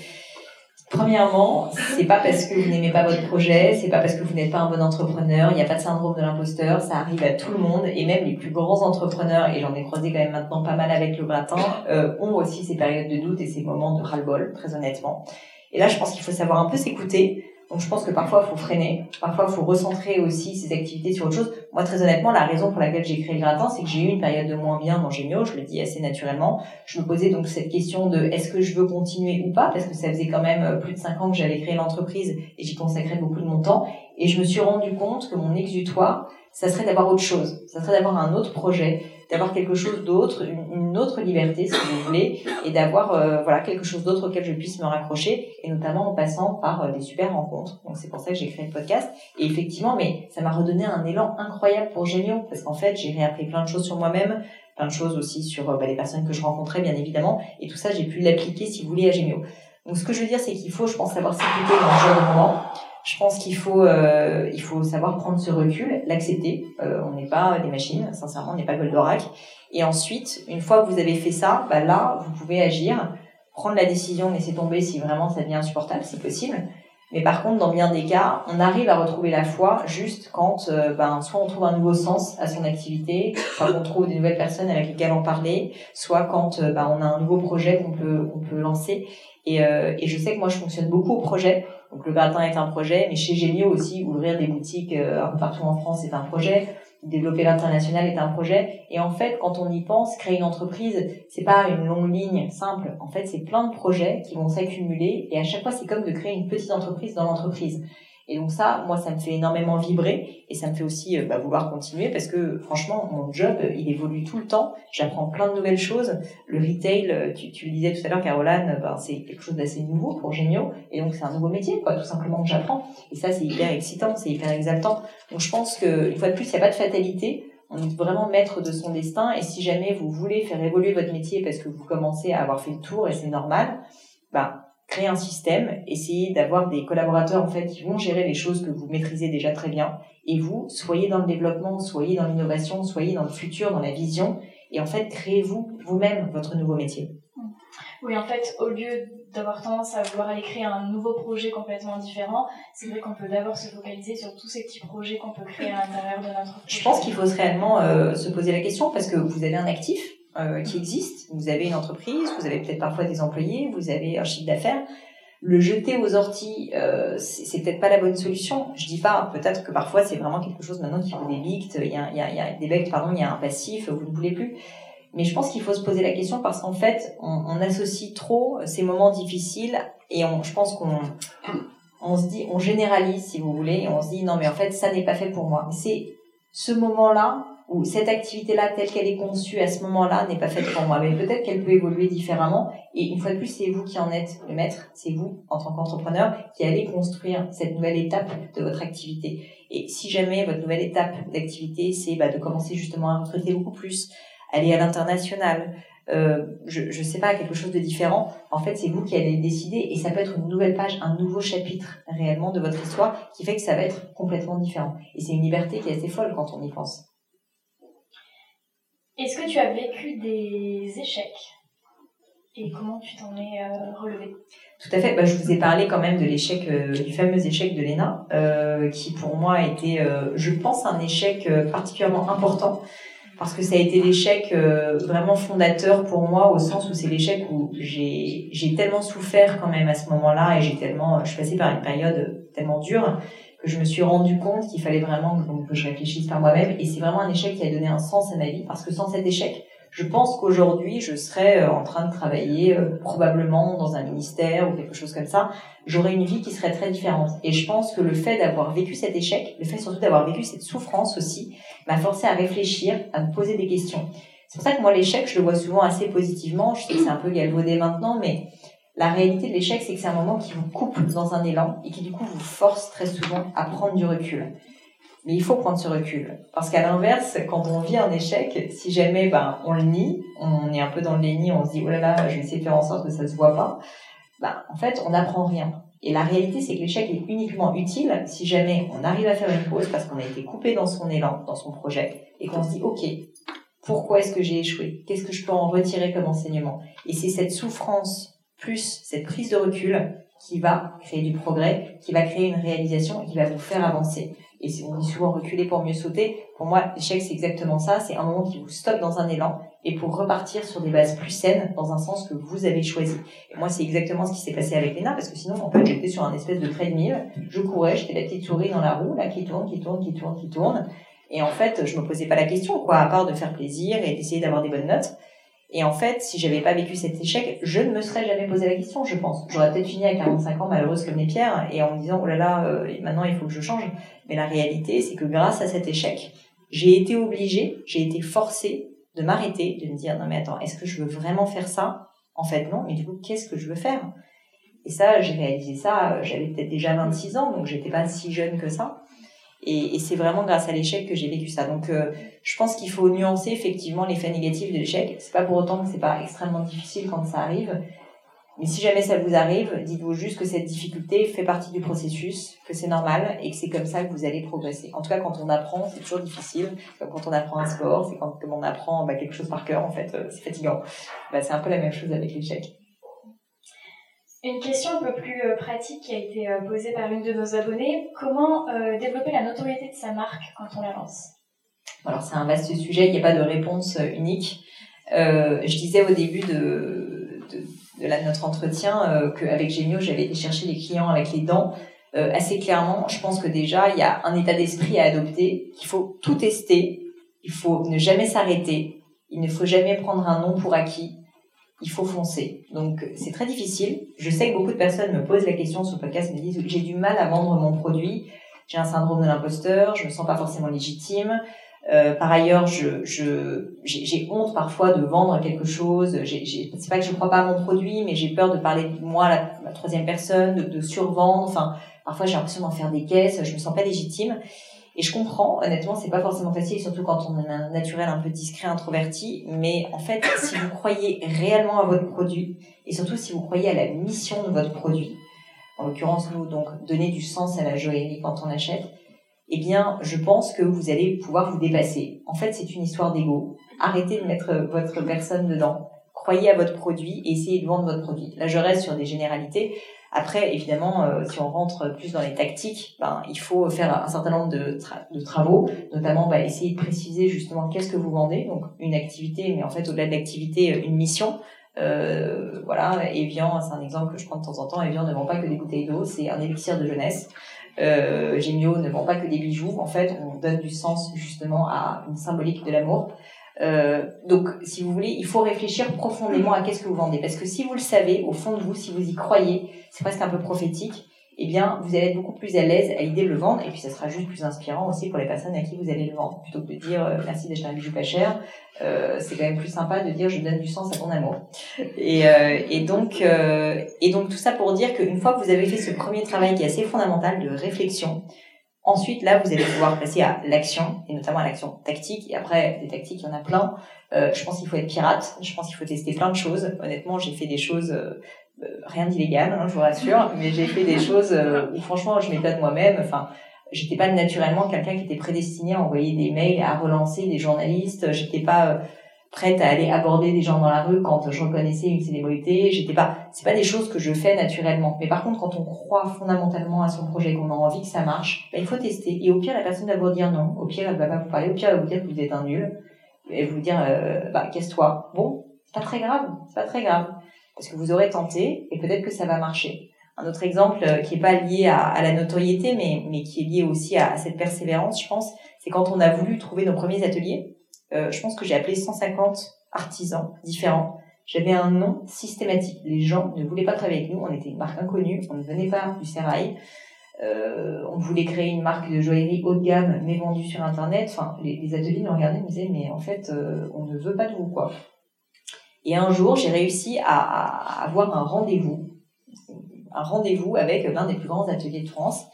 Premièrement, c'est pas parce que vous n'aimez pas votre projet, c'est pas parce que vous n'êtes pas un bon entrepreneur, il n'y a pas de syndrome de l'imposteur, ça arrive à tout le monde et même les plus grands entrepreneurs, et j'en ai croisé quand même maintenant pas mal avec le gratin, euh, ont aussi ces périodes de doute et ces moments de ras-le-bol, très honnêtement. Et là, je pense qu'il faut savoir un peu s'écouter, donc je pense que parfois il faut freiner, parfois il faut recentrer aussi ses activités sur autre chose. Moi très honnêtement, la raison pour laquelle j'ai créé gratin, c'est que j'ai eu une période de moins bien dans Gémio, je le dis assez naturellement. Je me posais donc cette question de est-ce que je veux continuer ou pas, parce que ça faisait quand même euh, plus de cinq ans que j'avais créé l'entreprise et j'y consacrais beaucoup de mon temps. Et je me suis rendu compte que mon exutoire, ça serait d'avoir autre chose, ça serait d'avoir un autre projet, d'avoir quelque chose d'autre, une, autre liberté si vous voulez, et d'avoir euh, voilà quelque chose d'autre auquel je puisse me raccrocher, et notamment en passant par euh, des super rencontres. Donc c'est pour ça que j'ai créé le podcast. Et effectivement, mais ça m'a redonné un élan incroyable pour Gémio, parce qu'en fait j'ai réappris plein de choses sur moi-même, plein de choses aussi sur euh, bah, les personnes que je rencontrais bien évidemment, et tout ça j'ai pu l'appliquer si vous voulez à Gémio. Donc ce que je veux dire c'est qu'il faut, je pense, savoir s'écouter dans ce genre de moment je pense qu'il faut, euh, il faut savoir prendre ce recul, l'accepter. Euh, on n'est pas des machines, sincèrement, on n'est pas Goldorak. Et ensuite, une fois que vous avez fait ça, bah là, vous pouvez agir, prendre la décision, laisser tomber si vraiment ça devient insupportable, c'est possible. Mais par contre, dans bien des cas, on arrive à retrouver la foi juste quand, euh, ben, soit on trouve un nouveau sens à son activité, soit qu'on trouve des nouvelles personnes avec lesquelles en parler, soit quand euh, ben, on a un nouveau projet qu'on peut, on peut lancer. Et, euh, et je sais que moi, je fonctionne beaucoup au projet. Donc le gratin est un projet, mais chez Gémio aussi, ouvrir des boutiques euh, un peu partout en France est un projet, développer l'international est un projet. Et en fait, quand on y pense, créer une entreprise, c'est pas une longue ligne simple. En fait, c'est plein de projets qui vont s'accumuler et à chaque fois, c'est comme de créer une petite entreprise dans l'entreprise. Et donc ça, moi, ça me fait énormément vibrer et ça me fait aussi euh, bah, vouloir continuer parce que franchement, mon job, il évolue tout le temps. J'apprends plein de nouvelles choses. Le retail, euh, tu, tu le disais tout à l'heure, Caroline, ben, c'est quelque chose d'assez nouveau pour Gémio et donc c'est un nouveau métier, quoi, tout simplement que j'apprends. Et ça, c'est hyper excitant, c'est hyper exaltant. Donc je pense que une fois de plus, il n'y a pas de fatalité. On est vraiment maître de son destin et si jamais vous voulez faire évoluer votre métier parce que vous commencez à avoir fait le tour et c'est normal, bah créer un système, essayer d'avoir des collaborateurs en fait qui vont gérer les choses que vous maîtrisez déjà très bien et vous soyez dans le développement, soyez dans l'innovation, soyez dans le futur, dans la vision et en fait créez-vous vous-même votre nouveau métier. Oui, en fait, au lieu d'avoir tendance à vouloir aller créer un nouveau projet complètement différent, c'est vrai qu'on peut d'abord se focaliser sur tous ces petits projets qu'on peut créer à l'intérieur de notre projet. Je pense qu'il faut réellement euh, se poser la question parce que vous avez un actif, euh, qui existe. Vous avez une entreprise, vous avez peut-être parfois des employés, vous avez un chiffre d'affaires. Le jeter aux orties, euh, c'est peut-être pas la bonne solution. Je dis pas, peut-être que parfois c'est vraiment quelque chose maintenant qui vous débicte. Il y a, y y a des pardon, il y a un passif, vous ne voulez plus. Mais je pense qu'il faut se poser la question parce qu'en fait, on, associe trop ces moments difficiles et je pense qu'on on se dit, on généralise si vous voulez, et on se dit non mais en fait ça n'est pas fait pour moi. Mais c'est ce moment-là ou cette activité-là telle qu'elle est conçue à ce moment-là n'est pas faite pour moi, mais peut-être qu'elle peut évoluer différemment. Et une fois de plus, c'est vous qui en êtes le maître, c'est vous en tant qu'entrepreneur qui allez construire cette nouvelle étape de votre activité. Et si jamais votre nouvelle étape d'activité, c'est bah, de commencer justement à recruter beaucoup plus, aller à l'international, euh, je, je sais pas, quelque chose de différent, en fait, c'est vous qui allez décider et ça peut être une nouvelle page, un nouveau chapitre réellement de votre histoire qui fait que ça va être complètement différent. Et c'est une liberté qui est assez folle quand on y pense. Est-ce que tu as vécu des échecs? Et comment tu t'en es euh, relevé? Tout à fait. Bah, je vous ai parlé quand même de l'échec, euh, du fameux échec de l'ENA, euh, qui pour moi a été, je pense, un échec particulièrement important. Parce que ça a été l'échec vraiment fondateur pour moi au sens où c'est l'échec où j'ai j'ai tellement souffert quand même à ce moment-là et j'ai tellement, je suis passée par une période tellement dure que je me suis rendu compte qu'il fallait vraiment que, je réfléchisse par moi-même. Et c'est vraiment un échec qui a donné un sens à ma vie, parce que sans cet échec, je pense qu'aujourd'hui, je serais euh, en train de travailler euh, probablement dans un ministère ou quelque chose comme ça. J'aurais une vie qui serait très différente. Et je pense que le fait d'avoir vécu cet échec, le fait surtout d'avoir vécu cette souffrance aussi, m'a forcé à réfléchir, à me poser des questions. C'est pour ça que moi, l'échec, je le vois souvent assez positivement. Je sais que c'est un peu galvaudé maintenant, mais la réalité de l'échec, c'est que c'est un moment qui vous coupe dans un élan et qui du coup vous force très souvent à prendre du recul. Mais il faut prendre ce recul. Parce qu'à l'inverse, quand on vit un échec, si jamais ben, on le nie, on est un peu dans le déni, on se dit oh là là, je vais essayer de faire en sorte que ça se voit pas, ben, en fait, on n'apprend rien. Et la réalité, c'est que l'échec est uniquement utile si jamais on arrive à faire une pause parce qu'on a été coupé dans son élan, dans son projet, et qu'on se dit, OK, pourquoi est-ce que j'ai échoué? Qu'est-ce que je peux en retirer comme enseignement? Et c'est cette souffrance plus cette prise de recul qui va créer du progrès, qui va créer une réalisation et qui va vous faire avancer. Et on dit souvent reculer pour mieux sauter. Pour moi, l'échec, c'est exactement ça. C'est un moment qui vous stoppe dans un élan et pour repartir sur des bases plus saines dans un sens que vous avez choisi. Et moi, c'est exactement ce qui s'est passé avec Léna parce que sinon, en fait, j'étais sur un espèce de treadmill. Je courais, j'étais la petite souris dans la roue, là, qui tourne, qui tourne, qui tourne, qui tourne. Et en fait, je me posais pas la question, quoi, à part de faire plaisir et d'essayer d'avoir des bonnes notes. Et en fait, si j'avais pas vécu cet échec, je ne me serais jamais posé la question, je pense. J'aurais peut-être fini à 45 ans malheureuse comme les pierres et en me disant, oh là là, euh, maintenant il faut que je change. Mais la réalité, c'est que grâce à cet échec, j'ai été obligée, j'ai été forcée de m'arrêter, de me dire, non mais attends, est-ce que je veux vraiment faire ça? En fait, non, mais du coup, qu'est-ce que je veux faire? Et ça, j'ai réalisé ça, euh, j'avais peut-être déjà 26 ans, donc j'étais pas si jeune que ça. Et, c'est vraiment grâce à l'échec que j'ai vécu ça. Donc, euh, je pense qu'il faut nuancer effectivement l'effet négatif de l'échec. C'est pas pour autant que c'est pas extrêmement difficile quand ça arrive. Mais si jamais ça vous arrive, dites-vous juste que cette difficulté fait partie du processus, que c'est normal et que c'est comme ça que vous allez progresser. En tout cas, quand on apprend, c'est toujours difficile. Comme quand on apprend un sport, c'est quand on apprend bah, quelque chose par cœur, en fait, euh, c'est fatigant. Bah, c'est un peu la même chose avec l'échec. Une question un peu plus euh, pratique qui a été euh, posée par une de nos abonnées. Comment euh, développer la notoriété de sa marque quand on la lance? Alors c'est un vaste sujet, il n'y a pas de réponse unique. je disais au début de, notre entretien qu'avec Gémio, j'avais été chercher les clients avec les dents. assez clairement, je pense que déjà, il y a un état d'esprit à adopter, qu'il faut tout tester, il faut ne jamais s'arrêter, il ne faut jamais prendre un nom pour acquis, il faut foncer. Donc c'est très difficile. Je sais que beaucoup de personnes me posent la question sur le podcast, me disent j'ai du mal à vendre mon produit, j'ai un syndrome de l'imposteur, je me sens pas forcément légitime. Euh, par ailleurs, je, j'ai, honte parfois de vendre quelque chose. J'ai, j'ai, c'est pas que je crois pas à mon produit, mais j'ai peur de parler de moi à la, troisième personne, de, de survendre. Enfin, parfois j'ai l'impression d'en faire des caisses. Je me sens pas légitime. Et je comprends, honnêtement, c'est pas forcément facile, surtout quand on a un naturel un peu discret, introverti. Mais en fait, si vous croyez réellement à votre produit, et surtout si vous croyez à la mission de votre produit, en l'occurrence nous, donc donner du sens à la joaillerie quand on achète, eh bien, je pense que vous allez pouvoir vous dépasser. En fait, c'est une histoire d'ego. Arrêtez de mettre votre personne dedans. Croyez à votre produit et essayez de vendre votre produit. Là, je reste sur des généralités. Après, évidemment, euh, si on rentre plus dans les tactiques, ben, il faut faire un certain nombre de, travaux, notamment bah, essayer de préciser justement qu'est-ce que vous vendez, donc une activité, mais en fait au-delà de l'activité, euh, une mission. Euh, voilà, Evian, c'est un exemple que je prends de temps en temps. Evian ne vend pas que des bouteilles d'eau, c'est un élixir de jeunesse. Euh, Gemio ne vend pas que des bijoux. En fait, on donne du sens justement à une symbolique de l'amour. Euh, donc, si vous voulez, il faut réfléchir profondément à qu'est-ce que vous vendez. Parce que si vous le savez, au fond de vous, si vous y croyez, c'est presque un peu prophétique, eh bien, vous allez être beaucoup plus à l'aise à l'idée de le vendre. Et puis, ça sera juste plus inspirant aussi pour les personnes à qui vous allez le vendre. Plutôt que de dire euh, merci d'acheter un bijou pas cher, euh, c'est quand même plus sympa de dire je donne du sens à ton amour. Et, euh, donc, et donc tout ça pour dire qu'une fois que vous avez fait ce premier travail qui est assez fondamental de réflexion, Ensuite, là, vous allez pouvoir passer à l'action, et notamment à l'action tactique. Et après, des tactiques, il y en a plein. Je pense qu'il faut être pirate. Je pense qu'il faut tester plein de choses. Honnêtement, j'ai fait des choses, rien d'illégal, hein, je vous rassure, mais j'ai fait des choses euh, où franchement, je m'étonne moi-même. Enfin, j'étais pas naturellement quelqu'un qui était prédestiné à envoyer des mails, à relancer des journalistes. J'étais pas prête à aller aborder des gens dans la rue quand je reconnaissais une célébrité. J'étais pas, c'est pas des choses que je fais naturellement. Mais par contre, quand on croit fondamentalement à son projet, qu'on a envie que ça marche, ben, il faut tester. Et au pire, la personne va vous dire non. Au pire, elle va pas vous parler. Au pire, elle va vous dire que vous êtes un nul. Elle va vous dire, euh, bah, casse-toi. Bon, c'est pas très grave. C'est pas très grave. Parce que vous aurez tenté et peut-être que ça va marcher. Un autre exemple euh, qui est pas lié à, la notoriété, mais, mais qui est lié aussi à, cette persévérance, je pense, c'est quand on a voulu trouver nos premiers ateliers euh, je pense que j'ai appelé 150 artisans différents. J'avais un nom systématique. Les gens ne voulaient pas travailler avec nous. On était une marque inconnue. On ne venait pas du Serail. Euh, on voulait créer une marque de joaillerie haut de gamme, mais vendue sur Internet. Enfin, les, les ateliers nous regardaient et me disaient, mais en fait, euh, on ne veut pas de vous, quoi. Et un jour, j'ai réussi à, à avoir un rendez-vous, un rendez-vous avec l'un des plus grands ateliers de France.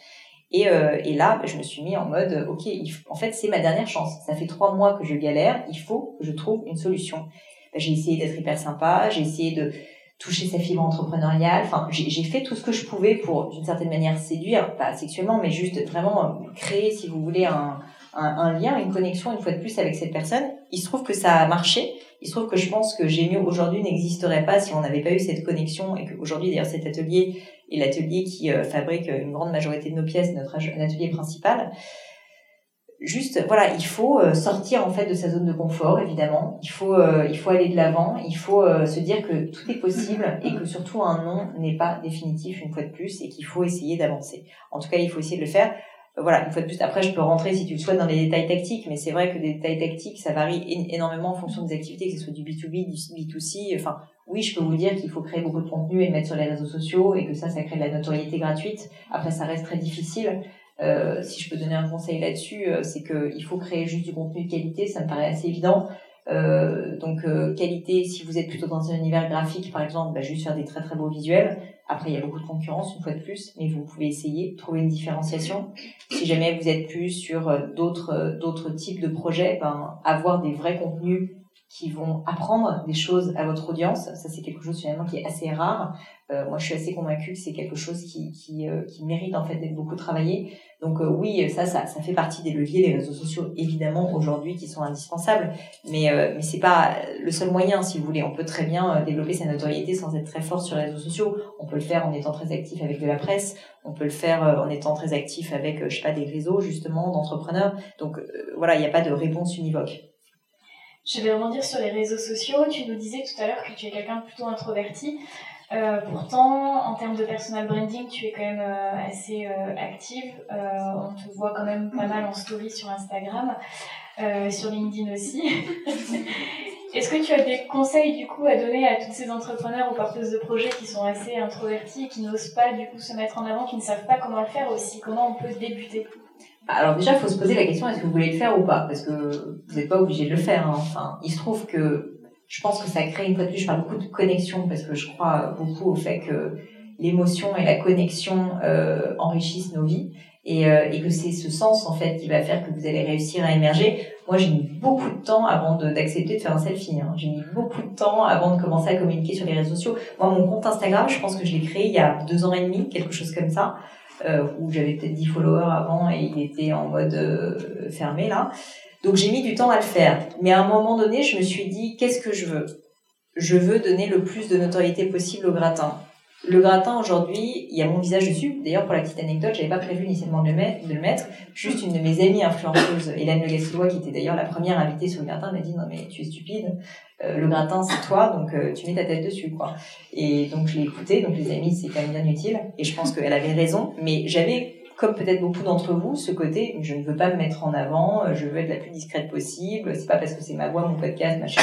Et, euh, et là, je me suis mis en mode, ok, en fait, c'est ma dernière chance. Ça fait trois mois que je galère, il faut que je trouve une solution. Ben, j'ai essayé d'être hyper sympa, j'ai essayé de, toucher sa fibre entrepreneuriale. Enfin, j'ai fait tout ce que je pouvais pour, d'une certaine manière, séduire, pas sexuellement, mais juste vraiment créer, si vous voulez, un, un, lien, une connexion, une fois de plus, avec cette personne. Il se trouve que ça a marché. Il se trouve que je pense que Gémio aujourd'hui n'existerait pas si on n'avait pas eu cette connexion et qu'aujourd'hui, d'ailleurs, cet atelier est l'atelier qui euh, fabrique une grande majorité de nos pièces, notre atelier principal. Juste voilà il faut euh, sortir en fait de sa zone de confort évidemment. Il faut euh, il faut aller de l'avant. Il faut se dire que tout est possible et que surtout un non n'est pas définitif une fois de plus et qu'il faut essayer d'avancer. En tout cas il faut essayer de le faire voilà une fois de plus après je peux rentrer si tu le souhaites dans les détails tactiques mais c'est vrai que des détails tactiques ça varie énormément en fonction des activités que ce soit du B2B du B2C enfin oui, je peux vous dire qu'il faut créer beaucoup de contenu et le mettre sur les réseaux sociaux et que ça, ça crée de la notoriété gratuite. Après, ça reste très difficile. Euh, si je peux donner un conseil là-dessus, euh, c'est qu'il faut créer juste du contenu de qualité, ça me paraît assez évident. Euh, donc euh, qualité, si vous êtes plutôt dans un univers graphique par exemple, bah, juste faire des très très beaux visuels. Après il y a beaucoup de concurrence une fois de plus, mais vous pouvez essayer de trouver une différenciation. Si jamais vous êtes plus sur d'autres d'autres types de projets, ben, avoir des vrais contenus qui vont apprendre des choses à votre audience, ça c'est quelque chose finalement qui est assez rare. Euh, moi je suis assez convaincue que c'est quelque chose qui qui, qui mérite en fait d'être beaucoup travaillé. Donc euh, oui, ça, ça, ça fait partie des leviers des réseaux sociaux évidemment aujourd'hui qui sont indispensables, mais euh, mais c'est pas le seul moyen si vous voulez. On peut très bien euh, développer sa notoriété sans être très fort sur les réseaux sociaux. On peut le faire en étant très actif avec de la presse. On peut le faire euh, en étant très actif avec je sais pas des réseaux justement d'entrepreneurs. Donc voilà, il n'y a pas de réponse univoque. Je vais rebondir sur les réseaux sociaux. Tu nous disais tout à l'heure que tu es quelqu'un de plutôt introverti. Euh, pourtant, en termes de personal branding, tu es quand même euh, assez euh, active. On te voit quand même pas mal en story sur Instagram, sur LinkedIn aussi. Est-ce que tu as des conseils du coup à donner à tous ces entrepreneurs ou porteuses de projets qui sont assez introvertis, qui n'osent pas du coup se mettre en avant, qui ne savent pas comment le faire aussi? Comment on peut débuter? Alors déjà, il faut se poser la question est-ce que vous voulez le faire ou pas? Parce que vous n'êtes pas obligé de le faire. Hein. Enfin, il se trouve que je pense que ça crée une fois de plus, je parle beaucoup de connexion parce que je crois beaucoup au fait que l'émotion et la connexion euh, enrichissent nos vies et, euh, et que c'est ce sens en fait qui va faire que vous allez réussir à émerger. Moi, j'ai mis beaucoup de temps avant d'accepter de, faire un selfie. Hein. J'ai mis beaucoup de temps avant de commencer à communiquer sur les réseaux sociaux. Moi, mon compte Instagram, je pense que je l'ai créé il y a deux ans et demi, quelque chose comme ça, euh, où j'avais peut-être 10 followers avant et il était en mode euh, fermé là. Donc j'ai mis du temps à le faire. Mais à un moment donné, je me suis dit, qu'est-ce que je veux? Je veux donner le plus de notoriété possible au gratin. Le gratin aujourd'hui, il y a mon visage dessus. D'ailleurs, pour la petite anecdote, j'avais pas prévu initialement de le mettre. Juste une de mes amies influenceuses, Hélène Le qui était d'ailleurs la première invitée sur le gratin, m'a dit non mais tu es stupide. Euh, le gratin c'est toi, donc euh, tu mets ta tête dessus quoi. Et donc je l'ai écouté. Donc les amis, c'est quand même bien utile. Et je pense qu'elle avait raison. Mais j'avais comme peut-être beaucoup d'entre vous, ce côté, je ne veux pas me mettre en avant, euh, je veux être la plus discrète possible, c'est pas parce que c'est ma voix, mon podcast, machin.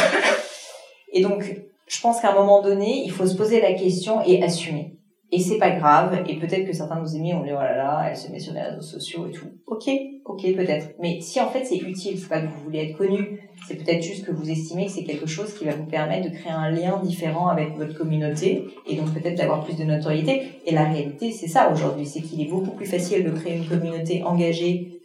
Et donc, je pense qu'à un moment donné, il faut se poser la question et assumer. Et c'est pas grave, et peut-être que certains de nos amis ont dit, oh là là, elle se met sur les réseaux sociaux et tout. Ok, ok, peut-être. Mais si en fait c'est utile, c'est pas que vous voulez être connu, c'est peut-être juste que vous estimez que c'est quelque chose qui va vous permettre de créer un lien différent avec votre communauté, et donc peut-être d'avoir plus de notoriété. Et la réalité, c'est ça aujourd'hui, c'est qu'il est beaucoup plus facile de créer une communauté engagée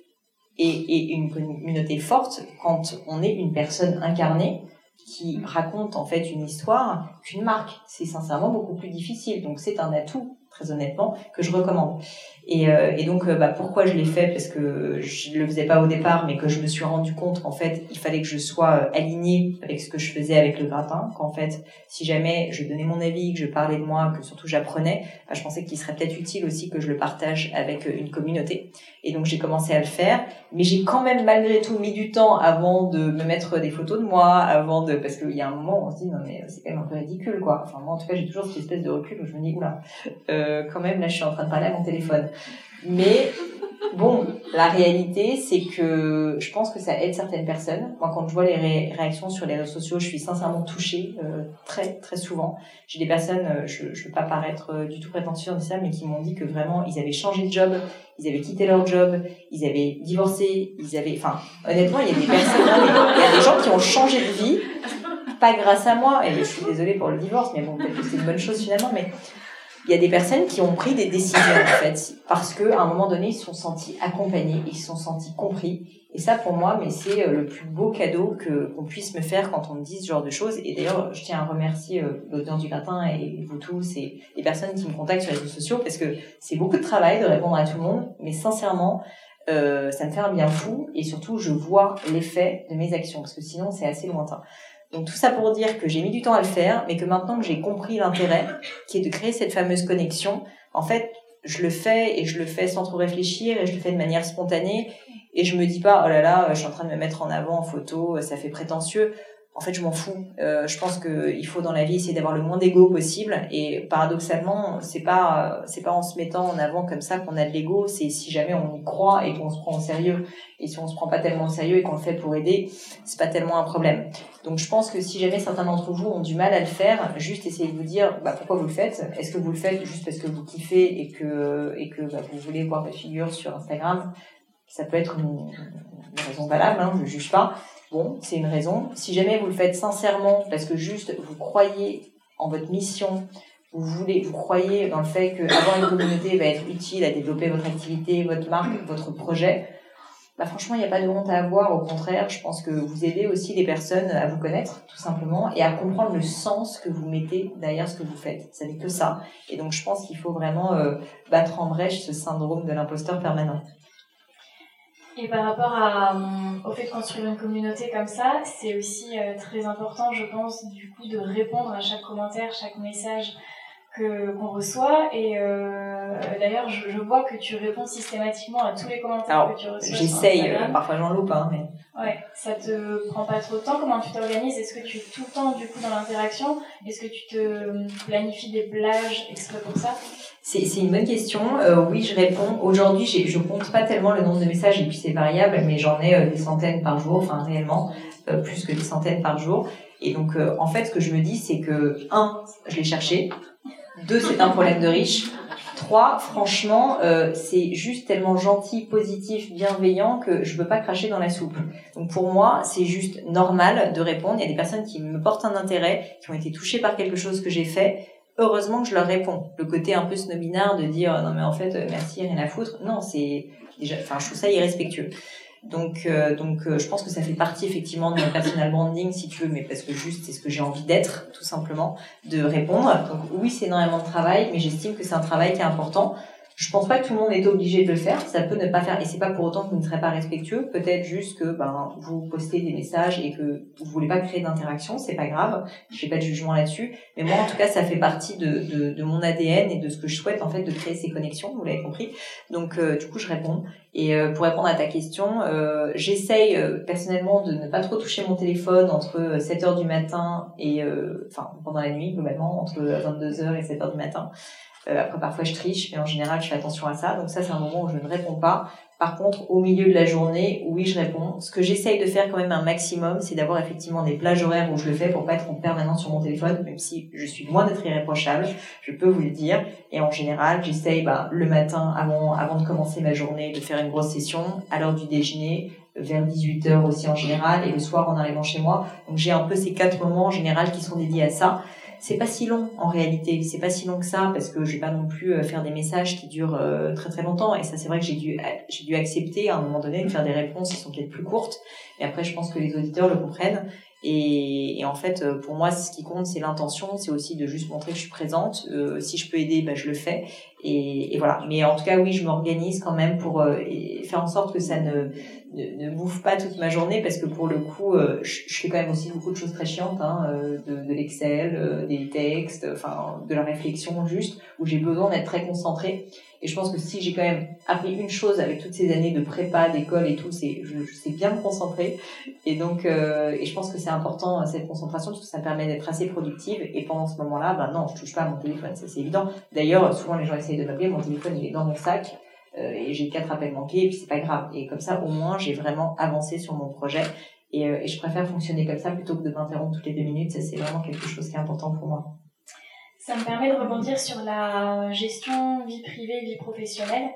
et, et une communauté forte quand on est une personne incarnée qui raconte en fait une histoire qu'une marque. C'est sincèrement beaucoup plus difficile. Donc c'est un atout très honnêtement, que je recommande. Et, euh, et donc, euh, bah, pourquoi je l'ai fait? Parce que je le faisais pas au départ, mais que je me suis rendu compte qu'en fait, il fallait que je sois euh, alignée avec ce que je faisais avec le gratin. Qu'en fait, si jamais je donnais mon avis, que je parlais de moi, que surtout j'apprenais, bah, je pensais qu'il serait peut-être utile aussi que je le partage avec une communauté. Et donc, j'ai commencé à le faire. Mais j'ai quand même malgré tout mis du temps avant de me mettre des photos de moi, avant de... Parce qu'il y a un moment on se dit, non mais c'est quand même un peu ridicule, quoi. Enfin, moi, en tout cas, j'ai toujours cette espèce de recul où je me dis, oula, euh, quand même, là, je suis en train de parler à mon téléphone. Mais bon, la réalité, c'est que je pense que ça aide certaines personnes. Moi, quand je vois les réactions sur les réseaux sociaux, je suis sincèrement touchée euh, très très souvent. J'ai des personnes, euh, je ne veux pas paraître euh, du tout prétentieux en ça, mais qui m'ont dit que vraiment, ils avaient changé de job, ils avaient quitté leur job, ils avaient divorcé, ils avaient... Enfin, honnêtement, il y a des personnes, il y a des gens qui ont changé de vie, pas grâce à moi, et je suis désolée pour le divorce, mais bon, peut-être que c'est une bonne chose finalement, mais il y a des personnes qui ont pris des décisions en fait parce que à un moment donné ils se sont sentis accompagnés, ils se sont sentis compris. Et ça pour moi, mais c'est euh, le plus beau cadeau que qu'on puisse me faire quand on me dit ce genre de choses. Et d'ailleurs, je tiens à remercier euh, l'auteur du gratin et vous tous et les personnes qui me contactent sur les réseaux sociaux parce que c'est beaucoup de travail de répondre à tout le monde, mais sincèrement. Euh, ça me fait un bien fou et surtout je vois l'effet de mes actions parce que sinon c'est assez lointain. Donc tout ça pour dire que j'ai mis du temps à le faire, mais que maintenant que j'ai compris l'intérêt, qui est de créer cette fameuse connexion, en fait, je le fais et je le fais sans trop réfléchir et je le fais de manière spontanée. Et je me dis pas oh là là, je suis en train de me mettre en avant en photo, ça fait prétentieux en fait, je m'en fous. Euh, je pense qu'il faut dans la vie essayer d'avoir le moins d'ego possible. Et paradoxalement, c'est pas c'est pas en se mettant en avant comme ça qu'on a de l'ego. C'est si jamais on y croit et qu'on se prend au sérieux. Et si on se prend pas tellement au sérieux et qu'on le fait pour aider, c'est pas tellement un problème. Donc, je pense que si jamais certains d'entre vous ont du mal à le faire, juste essayez de vous dire bah, pourquoi vous le faites? Est-ce que vous le faites juste parce que vous kiffez et que et que bah, vous voulez voir votre figure sur Instagram? Ça peut être une, une raison valable. Hein, je juge pas. Bon, c'est une raison. Si jamais vous le faites sincèrement, parce que juste vous croyez en votre mission, vous voulez, vous croyez dans le fait qu'avoir une communauté va être utile à développer votre activité, votre marque, votre projet, bah franchement, il n'y a pas de honte à avoir. Au contraire, je pense que vous aidez aussi les personnes à vous connaître, tout simplement, et à comprendre le sens que vous mettez derrière ce que vous faites. Ça n'est que ça. Et donc, je pense qu'il faut vraiment euh, battre en brèche ce syndrome de l'imposteur permanent. Et par rapport à, euh, au fait de construire une communauté comme ça, c'est aussi euh, très important, je pense, du coup, de répondre à chaque commentaire, chaque message que qu'on reçoit. Et euh, d'ailleurs, je, je, vois que tu réponds systématiquement à tous les commentaires que tu reçois. J'essaye, parfois j'en loupe, hein, mais. Ouais, ça te prend pas trop de temps. Comment tu t'organises? Est-ce que tu es tout le temps du coup dans l'interaction? Est-ce que tu te planifies des plages exprès pour ça? C'est, c'est une bonne question. Euh, oui, je réponds. Aujourd'hui, j'ai, je compte pas tellement le nombre de messages et puis c'est variable, mais j'en ai euh, des centaines par jour, enfin réellement euh, plus que des centaines par jour. Et donc, euh, en fait, ce que je me dis, c'est que un, je l'ai cherché. Deux, c'est un problème de riche. Trois, franchement, euh, c'est juste tellement gentil, positif, bienveillant que je peux pas cracher dans la soupe. Donc pour moi, c'est juste normal de répondre. Il y a des personnes qui me portent un intérêt, qui ont été touchées par quelque chose que j'ai fait heureusement que je leur réponds. Le côté un peu snobinard de dire non mais en fait merci rien à foutre, non c'est déjà, enfin je trouve ça irrespectueux. Donc euh, donc euh, je pense que ça fait partie effectivement de mon personal branding si tu veux, mais parce que juste c'est ce que j'ai envie d'être tout simplement, de répondre. Donc oui c'est énormément de travail, mais j'estime que c'est un travail qui est important. Je pense pas que tout le monde est obligé de le faire. Ça peut ne pas faire, et c'est pas pour autant que vous ne serez pas respectueux. Peut-être juste que ben vous postez des messages et que vous voulez pas créer d'interaction, c'est pas grave. Je fais pas de jugement là-dessus. Mais moi, en tout cas, ça fait partie de, de, de, mon ADN et de ce que je souhaite en fait de créer ces connexions. Vous l'avez compris. Donc euh, du coup, je réponds. Et euh, pour répondre à ta question, euh, j'essaye personnellement de ne pas trop toucher mon téléphone entre 7 heures du matin et enfin pendant la nuit globalement entre 22 heures et 7 heures du matin. Euh, après, parfois, je triche, mais en général, je fais attention à ça. Donc ça, c'est un moment où je ne réponds pas. Par contre, au milieu de la journée, oui, je réponds. Ce que j'essaye de faire quand même un maximum, c'est d'avoir effectivement des plages horaires où je le fais pour pas être en permanence sur mon téléphone, même si je suis loin d'être irréprochable, je peux vous le dire. Et en général, j'essaye bah, le matin, avant, avant de commencer ma journée, de faire une grosse session, à l'heure du déjeuner, vers 18h aussi en général, et le soir en arrivant chez moi. Donc j'ai un peu ces quatre moments en général qui sont dédiés à ça c'est pas si long en réalité, c'est pas si long que ça parce que je vais pas non plus euh, faire des messages qui durent euh, très très longtemps. Et ça c'est vrai que j'ai dû j'ai dû accepter à un moment donné de faire des réponses qui sont peut-être plus courtes. Et après je pense que les auditeurs le comprennent et, et en fait euh, pour moi ce qui compte c'est l'intention, c'est aussi de juste montrer que je suis présente, si je peux aider bah, je le fais. Et, et, voilà. Mais en tout cas oui je m'organise quand même pour faire en sorte que ça ne ne, bouffe pas toute ma journée parce que pour le coup, euh, je, je, fais quand même aussi beaucoup de choses très chiantes, hein, euh, de, de l'Excel, euh, des textes, enfin de la réflexion juste, où j'ai besoin d'être très concentrée. Et je pense que si j'ai quand même appris une chose avec toutes ces années de prépa, d'école et tout, c'est je, je, sais bien me concentrer. Et donc, et je pense que c'est important cette concentration parce que ça me permet d'être assez productive. Et pendant ce moment-là, ben non, je touche pas à mon téléphone, ça c'est évident. D'ailleurs, souvent les gens essayent de m'appeler, mon téléphone il est dans mon sac. Euh, et j'ai quatre appels manqués et puis c'est pas grave. Et comme ça, au moins, j'ai vraiment avancé sur mon projet. Et, euh, et, je préfère fonctionner comme ça plutôt que de m'interrompre toutes les deux minutes. Ça, c'est vraiment quelque chose qui est important pour moi. Ça me permet de rebondir sur la gestion vie privée, vie professionnelle.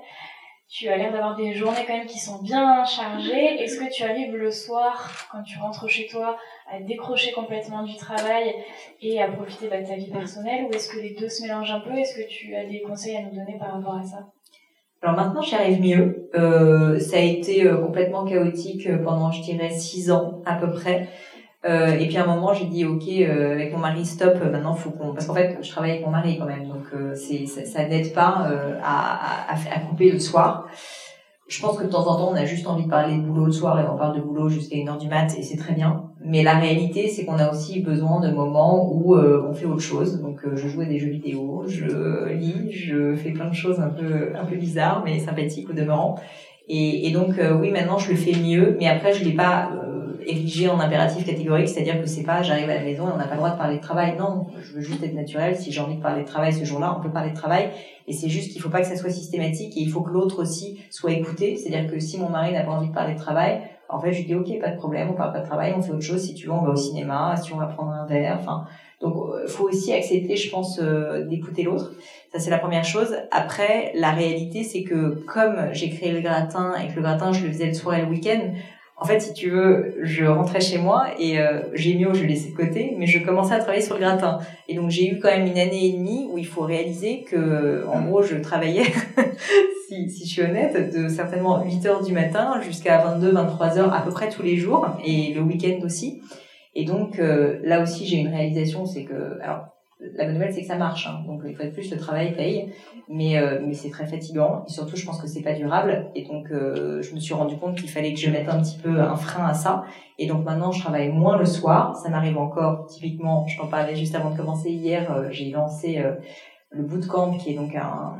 tu as l'air d'avoir des journées quand même qui sont bien chargées. Est-ce que tu arrives le soir, quand tu rentres chez toi, à décrocher complètement du travail et à profiter de ta vie personnelle? Ou est-ce que les deux se mélangent un peu? Est-ce que tu as des conseils à nous donner par rapport à ça? Alors maintenant, j'y arrive mieux. Euh, ça a été euh, complètement chaotique euh, pendant, je dirais, six ans à peu près. Euh, et puis à un moment, j'ai dit ok euh, avec mon mari stop. Maintenant, faut qu'on parce qu'en fait, je travaille avec mon mari quand même, donc c'est ça, ça n'aide pas à, à, à, couper le soir je pense que de temps en temps, on a juste envie de parler de boulot le soir et on parle de boulot jusqu'à une heure du mat et c'est très bien. Mais la réalité, c'est qu'on a aussi besoin de moments où euh, on fait autre chose. Donc, euh, je joue à des jeux vidéo, je lis, je fais plein de choses un peu un peu bizarres mais sympathiques au demeurant. Et, et donc, euh, oui, maintenant, je le fais mieux. Mais après, je l'ai pas érigé en impératif catégorique, c'est-à-dire que c'est pas j'arrive à la maison et on n'a pas le droit de parler de travail. Non, je veux juste être naturel. Si j'ai envie de parler de travail ce jour-là, on peut parler de travail. Et c'est juste qu'il faut pas que ça soit systématique et il faut que l'autre aussi soit écouté. C'est-à-dire que si mon mari n'a pas envie de parler de travail, en fait, je lui dis ok, pas de problème, on parle pas de travail, on fait autre chose. Si tu veux, on va au cinéma, si on va prendre un verre. Enfin, donc, euh, faut aussi accepter, je pense, euh, d'écouter l'autre. Ça, c'est la première chose. Après, la réalité, c'est que comme j'ai créé le gratin et que le gratin, je le faisais le soir et le week-end, en fait, si tu veux, je rentrais chez moi et euh, j'ai mis je laissais de côté, mais je commençais à travailler sur le gratin. Et donc j'ai eu quand même une année et demie où il faut réaliser que, en gros, je travaillais, si, si je suis honnête, de certainement 8 heures du matin jusqu'à 22, 23 heures à peu près tous les jours et le week-end aussi. Et donc euh, là aussi j'ai une réalisation, c'est que alors la bonne nouvelle, c'est que ça marche. Hein. Donc, il faut être plus, le travail paye. Mais, euh, mais c'est très fatigant. Et surtout, je pense que c'est pas durable. Et donc, euh, je me suis rendu compte qu'il fallait que je mette un petit peu un frein à ça. Et donc, maintenant, je travaille moins le soir. Ça m'arrive encore, typiquement, je t'en parlais juste avant de commencer hier, euh, j'ai lancé le bootcamp, qui est donc un,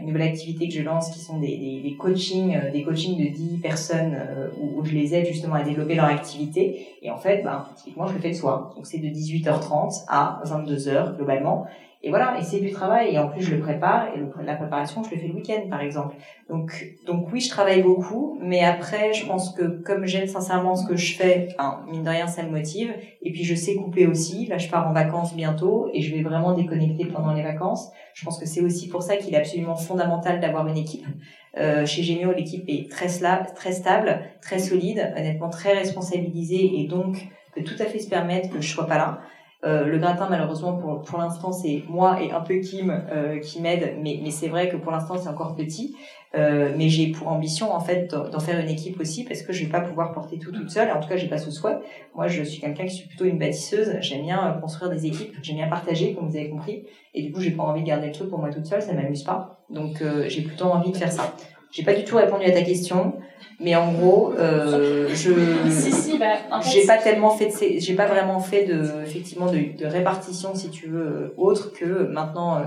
une nouvelle activité que je lance, qui sont des, des, des coachings, euh, des coachings de 10 personnes euh, où, où, je les aide justement à développer leur activité. Et en fait, ben, typiquement, je le fais le soir. Donc c'est de 18h30 à 22h globalement. Et voilà, et c'est du travail. Et en plus, je le prépare. Et la préparation, je le fais le week-end, par exemple. Donc, donc oui, je travaille beaucoup. Mais après, je pense que comme j'aime sincèrement ce que je fais, enfin, mine de rien, ça me motive. Et puis, je sais couper aussi. Là, je pars en vacances bientôt et je vais vraiment déconnecter pendant les vacances. Je pense que c'est aussi pour ça qu'il est absolument fondamental d'avoir une équipe. Euh, chez Gemio, l'équipe est très, très stable, très solide, honnêtement très responsabilisée et donc peut tout à fait se permettre que je sois pas là. Euh, le gratin, malheureusement, pour, pour l'instant, c'est moi et un peu Kim euh, qui m'aide, mais, mais c'est vrai que pour l'instant, c'est encore petit. Euh, mais j'ai pour ambition, en fait, d'en faire une équipe aussi, parce que je vais pas pouvoir porter tout toute seule. En tout cas, j'ai pas ce souhait. Moi, je suis quelqu'un qui suis plutôt une bâtisseuse. J'aime bien euh, construire des équipes. J'aime bien partager, comme vous avez compris. Et du coup, j'ai pas envie de garder le truc pour moi toute seule. Ça m'amuse pas. Donc, euh, j'ai plutôt envie de faire ça. J'ai pas du tout répondu à ta question, mais en gros, euh, je si, si, bah, j'ai pas tellement fait de, j'ai pas vraiment fait de effectivement de, de, répartition si tu veux autre que maintenant. Euh,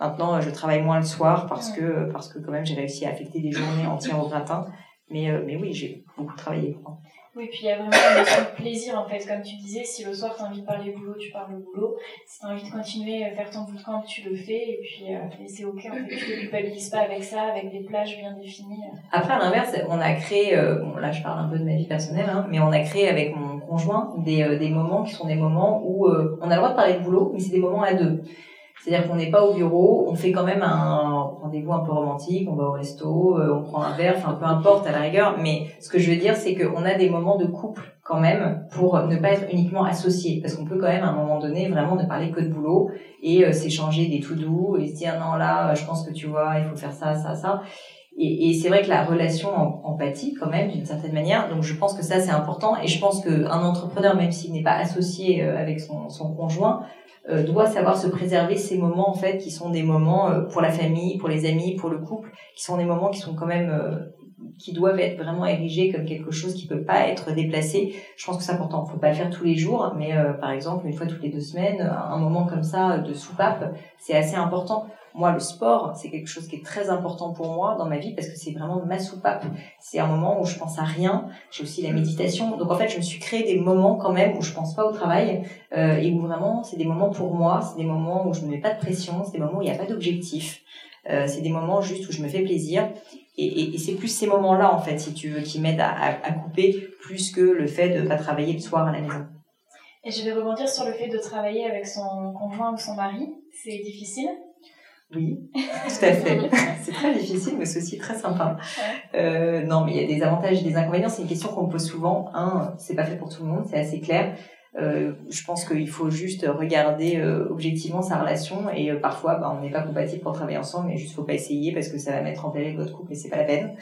maintenant, je travaille moins le soir parce que parce que quand même j'ai réussi à affecter des journées entières au gratin. Mais euh, mais oui, j'ai beaucoup travaillé. Oui, puis il y a vraiment une notion de plaisir en fait, comme tu disais, si le soir tu as envie de parler boulot, tu parles boulot. Si tu as envie de continuer à faire ton bootcamp, tu le fais et puis euh, c'est ok en fait, tu te culpabilises pas avec ça, avec des plages bien définies. Après, à l'inverse, on a créé, euh, bon là je parle un peu de ma vie personnelle, hein, mais on a créé avec mon conjoint des, euh, des moments qui sont des moments où on a le droit de parler de boulot, mais c'est des moments à deux. C'est-à-dire qu'on n'est pas au bureau, on fait quand même un rendez-vous un peu romantique, on va au resto, euh, on prend un verre, enfin peu importe à la rigueur. Mais ce que je veux dire, c'est qu'on a des moments de couple quand même pour ne pas être uniquement associés. Parce qu'on peut quand même à un moment donné vraiment ne parler que de boulot et euh, s'échanger des tout doux et se dire non là, je pense que tu vois, il faut faire ça, ça, ça. Et, c'est vrai que la relation empathie quand même d'une certaine manière. Donc je pense que ça c'est important et je pense qu'un entrepreneur, même s'il n'est pas associé euh, avec son conjoint, euh, doit savoir se préserver ces moments en fait qui sont des moments euh, pour la famille, pour les amis, pour le couple, qui sont des moments qui sont quand même euh, qui doivent être vraiment érigés comme quelque chose qui peut pas être déplacé. Je pense que c'est important. Faut pas le faire tous les jours, mais par exemple une fois toutes les deux semaines, un moment comme ça de soupape, c'est assez important. Moi, le sport, c'est quelque chose qui est très important pour moi dans ma vie parce que c'est vraiment ma soupape. C'est un moment où je pense à rien. J'ai aussi la méditation. Donc en fait, je me suis créé des moments quand même où je pense pas au travail euh, et où vraiment c'est des moments pour moi. C'est des moments où je ne mets pas de pression. C'est des moments où il n'y a pas d'objectif. Euh, c'est des moments juste où je me fais plaisir. Et, c'est plus ces moments-là, en fait, si tu veux, qui m'aident à, à, couper plus que le fait de pas travailler le soir à la maison. Et je vais rebondir sur le fait de travailler avec son conjoint ou son mari. C'est difficile Oui, tout à fait. c'est très difficile, mais c'est aussi très sympa. Euh, non, mais il y a des avantages et des inconvénients. C'est une question qu'on me pose souvent. Un, c'est pas fait pour tout le monde, c'est assez clair. Euh, je pense qu'il faut juste regarder euh, objectivement sa relation et euh, parfois bah, on n'est pas compatible pour travailler ensemble mais juste faut pas essayer parce que ça va mettre en péril votre couple et c'est pas la peine.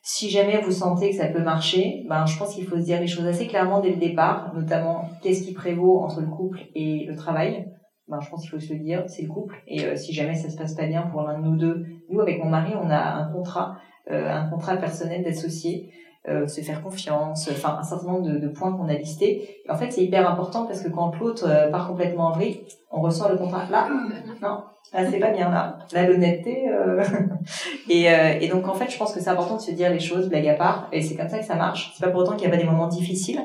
Si jamais vous sentez que ça peut marcher, ben je pense qu'il faut se dire les choses assez clairement dès le départ, notamment qu'est-ce qui prévaut entre le couple et le travail. Ben, je pense qu'il faut se le dire, c'est le couple. Et si jamais ça se passe pas bien pour l'un de nous deux, nous avec mon mari, on a un contrat, un contrat personnel d'associé euh, se faire confiance, enfin un certain nombre de, de points qu'on a listés. Et en fait, c'est hyper important parce que quand l'autre euh, part complètement en vrille, on ressort le contrat. Là, non, là c'est pas bien là. Là l'honnêteté. Euh... et, euh, et donc en fait, je pense que c'est important de se dire les choses, blague à part. Et c'est comme ça que ça marche. C'est pas pour autant qu'il n'y a pas des moments difficiles.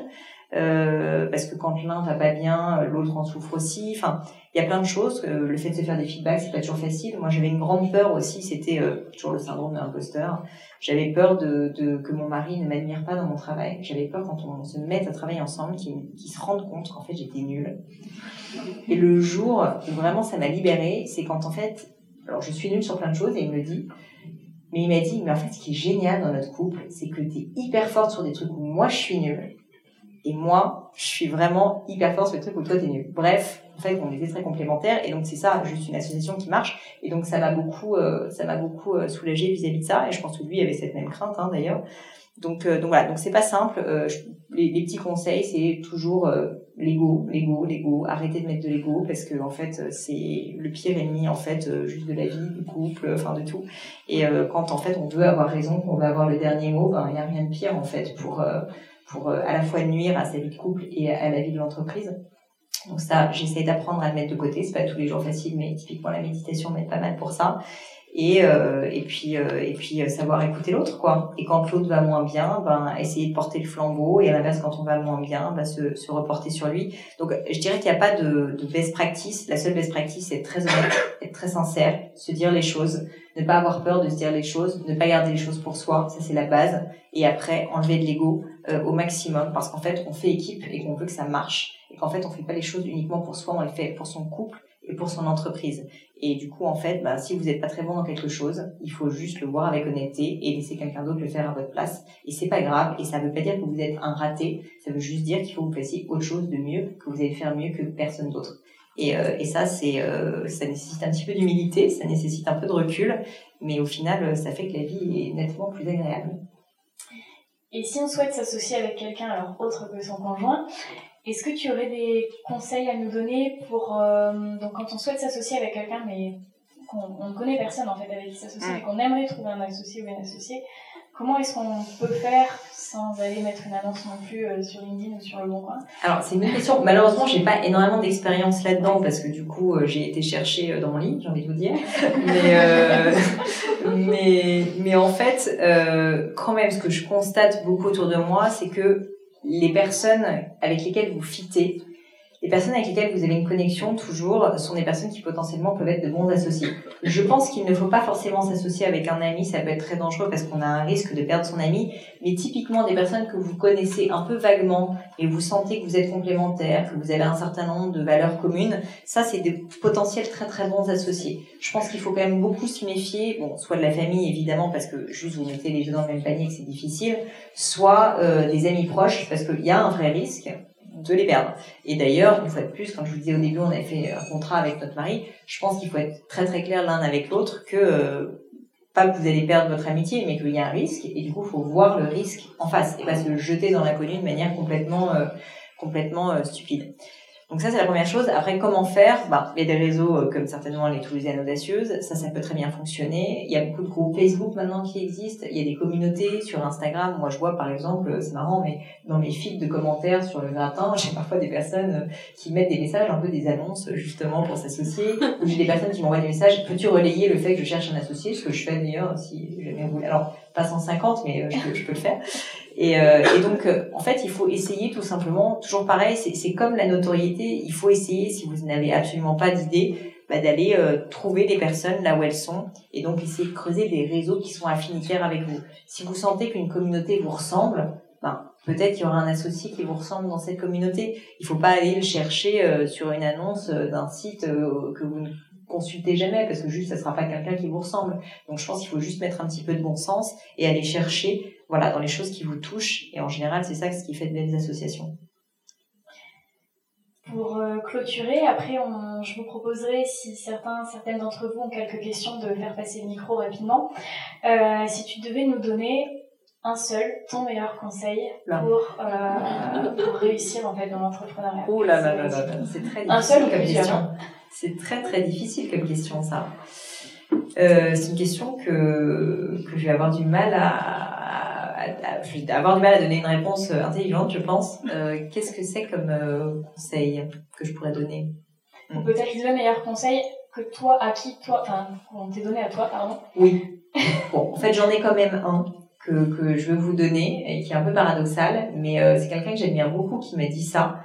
Euh, parce que quand l'un va pas bien, l'autre en souffre aussi. Enfin, il y a plein de choses. Euh, le fait de se faire des feedbacks, c'est pas toujours facile. Moi, j'avais une grande peur aussi. C'était euh, toujours le syndrome de l'imposteur. J'avais peur que mon mari ne m'admire pas dans mon travail. J'avais peur quand on se met à travailler ensemble, qu'il se rende compte qu'en fait j'étais nulle. Et le jour où vraiment ça m'a libérée, c'est quand en fait, alors je suis nulle sur plein de choses et il me dit, mais il m'a dit, mais en fait, ce qui est génial dans notre couple, c'est que tu es hyper forte sur des trucs où moi je suis nulle. Et moi, je suis vraiment hyper forte sur les trucs où toi t'es nul. Bref, en fait, on était très complémentaires et donc c'est ça, juste une association qui marche. Et donc ça m'a beaucoup, euh, ça m'a beaucoup euh, soulagée vis-à-vis de ça. Et je pense que lui avait cette même crainte hein, d'ailleurs. Donc, euh, donc voilà, donc c'est pas simple. Euh, les, les, petits conseils, c'est toujours l'ego, l'ego, l'ego. Arrêtez de mettre de l'ego parce que en fait, c'est le pire ennemi en fait, juste de la vie, du couple, enfin de tout. Et quand en fait on veut avoir raison, qu'on veut avoir le dernier mot, ben il y a rien de pire en fait pour pour euh, à la fois nuire à sa vie de couple et à la vie de l'entreprise. Donc ça, j'essaie d'apprendre à le mettre de côté. C'est pas tous les jours facile, mais typiquement la méditation m'aide pas mal pour ça. Et euh, et puis euh, et puis euh, savoir écouter l'autre quoi. Et quand l'autre va moins bien, ben essayer de porter le flambeau. Et à l'inverse, quand on va moins bien, ben, se, se reporter sur lui. Donc je dirais qu'il n'y a pas de, de best practice. La seule best practice, c'est être très honnête, être très sincère, se dire les choses, ne pas avoir peur de se dire les choses, ne pas garder les choses pour soi. Ça c'est la base. Et après enlever de l'ego euh, au maximum parce qu'en fait, on fait équipe et qu'on veut que ça marche et qu'en fait, on fait pas les choses uniquement pour soi, on les fait pour son couple et pour son entreprise. Et du coup, en fait, bah, si vous n'êtes pas très bon dans quelque chose, il faut juste le voir avec honnêteté et laisser quelqu'un d'autre le faire à votre place. Et c'est pas grave. Et ça veut pas dire que vous êtes un raté. Ça veut juste dire qu'il faut vous fassiez autre chose de mieux, que vous allez faire mieux que personne d'autre. Et, euh, et ça, c'est, euh, ça nécessite un petit peu d'humilité, ça nécessite un peu de recul, mais au final, ça fait que la vie est nettement plus agréable. Et si on souhaite s'associer avec quelqu'un, alors autre que son conjoint, est-ce que tu aurais des conseils à nous donner pour euh, donc quand on souhaite s'associer avec quelqu'un mais qu'on ne connaît personne en fait avec qui s'associer mais qu'on aimerait trouver un associé ou une associée, comment est-ce qu'on peut faire sans aller mettre une annonce non plus euh, sur LinkedIn ou sur le bon coin? Alors c'est une question. Malheureusement, j'ai pas énormément d'expérience là-dedans parce que du coup, euh, j'ai été chercher dans mon lit, j'ai envie de vous dire. Mais euh, mais mais en fait, quand même, ce que je constate beaucoup autour de moi, c'est que les personnes avec lesquelles vous fitez, les personnes avec lesquelles vous avez une connexion toujours sont des personnes qui potentiellement peuvent être de bons associés. Je pense qu'il ne faut pas forcément s'associer avec un ami, ça peut être très dangereux parce qu'on a un risque de perdre son ami, mais typiquement des personnes que vous connaissez un peu vaguement et vous sentez que vous êtes complémentaires, que vous avez un certain nombre de valeurs communes, ça c'est des potentiels très très bons associés. Je pense qu'il faut quand même beaucoup se méfier, bon, soit de la famille évidemment parce que juste vous mettez les deux dans le même panier que c'est difficile, soit euh, des amis proches parce qu'il y a un vrai risque de les perdre. Et d'ailleurs, une fois de plus, quand je vous disais au début, on avait fait un contrat avec notre mari, je pense qu'il faut être très très clair l'un avec l'autre que euh, pas que vous allez perdre votre amitié, mais qu'il y a un risque, et du coup, il faut voir le risque en face et pas se jeter dans l'inconnu de manière complètement euh, complètement euh, stupide. Donc ça, c'est la première chose. Après, comment faire? Bah, Il y a des réseaux euh, comme certainement les Toulousaines Audacieuses. Ça, ça peut très bien fonctionner. Il y a beaucoup de groupes Facebook maintenant qui existent. Il y a des communautés sur Instagram. Moi, je vois, par exemple, euh, c'est marrant, mais dans mes fils de commentaires sur le gratin, j'ai parfois des personnes euh, qui mettent des messages, un peu des annonces, justement, pour s'associer. Ou j'ai des personnes qui m'envoient des messages. Peux-tu relayer le fait que je cherche un associé? Ce que je fais d'ailleurs, si jamais vous... Alors, pas 150, mais je peux le faire. Et, euh, et donc, euh, en fait, il faut essayer tout simplement, toujours pareil, c'est comme la notoriété, il faut essayer, si vous n'avez absolument pas d'idée, bah, d'aller euh, trouver des personnes là où elles sont et donc essayer de creuser des réseaux qui sont affinitaires avec vous. Si vous sentez qu'une communauté vous ressemble, ben, peut-être qu'il y aura un associé qui vous ressemble dans cette communauté. Il faut pas aller le chercher sur une annonce d'un site que vous consultez jamais parce que juste ça sera pas quelqu'un qui vous ressemble. Donc je pense qu'il faut juste mettre un petit peu de bon sens et aller chercher voilà dans les choses qui vous touchent et en général c'est ça ce qui fait de belles associations. Pour euh, clôturer, après on, je vous proposerai si certains certaines d'entre vous ont quelques questions de faire passer le micro rapidement. Euh, si tu devais nous donner un seul, ton meilleur conseil pour, euh, pour réussir en fait dans l'entrepreneuriat Oh là là là là, c'est très difficile Un seul comme plusieurs question. C'est très très difficile comme question ça. Euh, c'est une question que, que je vais avoir du mal à, à- à- je vais avoir du mal à donner une réponse intelligente, je pense. Euh, Qu'est-ce que c'est comme euh, conseil que je pourrais donner? Peut-être le meilleur conseil que toi, à qui toi, enfin, qu'on t'ait donné à toi, pardon. Oui. Bon, en fait, j'en ai quand même un que, que je veux vous donner et qui est un peu paradoxal, mais euh, c'est quelqu'un que j'admire beaucoup qui m'a dit ça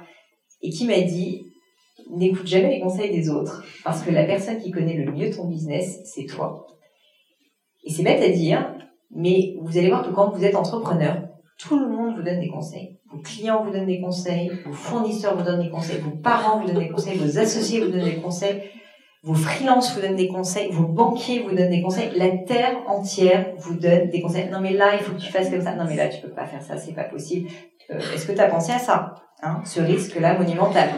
et qui m'a dit n'écoute jamais les conseils des autres parce que la personne qui connaît le mieux ton business, c'est toi. Et c'est bête à dire, mais vous allez voir que quand vous êtes entrepreneur, tout le monde vous donne des conseils. Vos clients vous donnent des conseils, vos fournisseurs vous donnent des conseils, vos parents vous donnent des conseils, vos associés vous donnent des conseils, vos freelances vous donnent des conseils, vos banquiers vous donnent des conseils, la terre entière vous donne des conseils. Non mais là, il faut que tu fasses comme ça. Non mais là, tu peux pas faire ça, c'est pas possible. Euh, Est-ce que tu as pensé à ça hein, Ce risque-là monumental.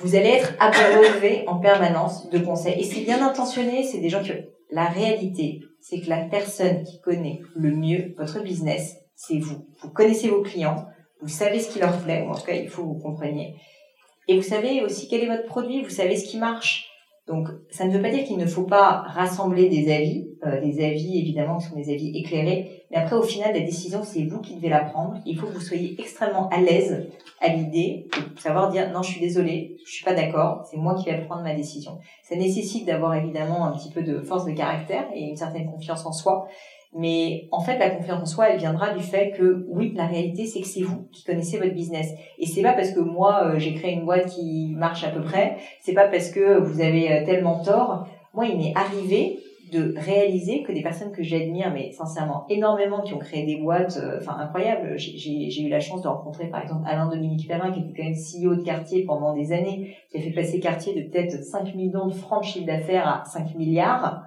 Vous allez être abreuvé en permanence de conseils. Et c'est bien intentionné, c'est des gens qui... La réalité, c'est que la personne qui connaît le mieux votre business, c'est vous. Vous connaissez vos clients, vous savez ce qui leur plaît, ou en tout cas, il faut que vous compreniez. Et vous savez aussi quel est votre produit, vous savez ce qui marche. Donc, ça ne veut pas dire qu'il ne faut pas rassembler des avis, euh, des avis évidemment qui sont des avis éclairés, mais après au final la décision c'est vous qui devez la prendre. Il faut que vous soyez extrêmement à l'aise à l'idée de savoir dire non je suis désolé, je suis pas d'accord, c'est moi qui vais prendre ma décision. Ça nécessite d'avoir évidemment un petit peu de force de caractère et une certaine confiance en soi, mais en fait la confiance en soi elle viendra du fait que oui la réalité c'est que c'est vous qui connaissez votre business et c'est pas parce que moi euh, j'ai créé une boîte qui marche à peu près, c'est pas parce que vous avez euh, tellement tort. Moi il m'est arrivé de réaliser que des personnes que j'admire, mais sincèrement énormément, qui ont créé des boîtes, euh, enfin incroyables. J'ai- eu la chance de rencontrer par exemple Alain Dominique Perrin, qui était quand même CEO de Cartier pendant des années, qui a fait passer Cartier de peut-être 5 millions de francs de chiffre d'affaires à 5 milliards.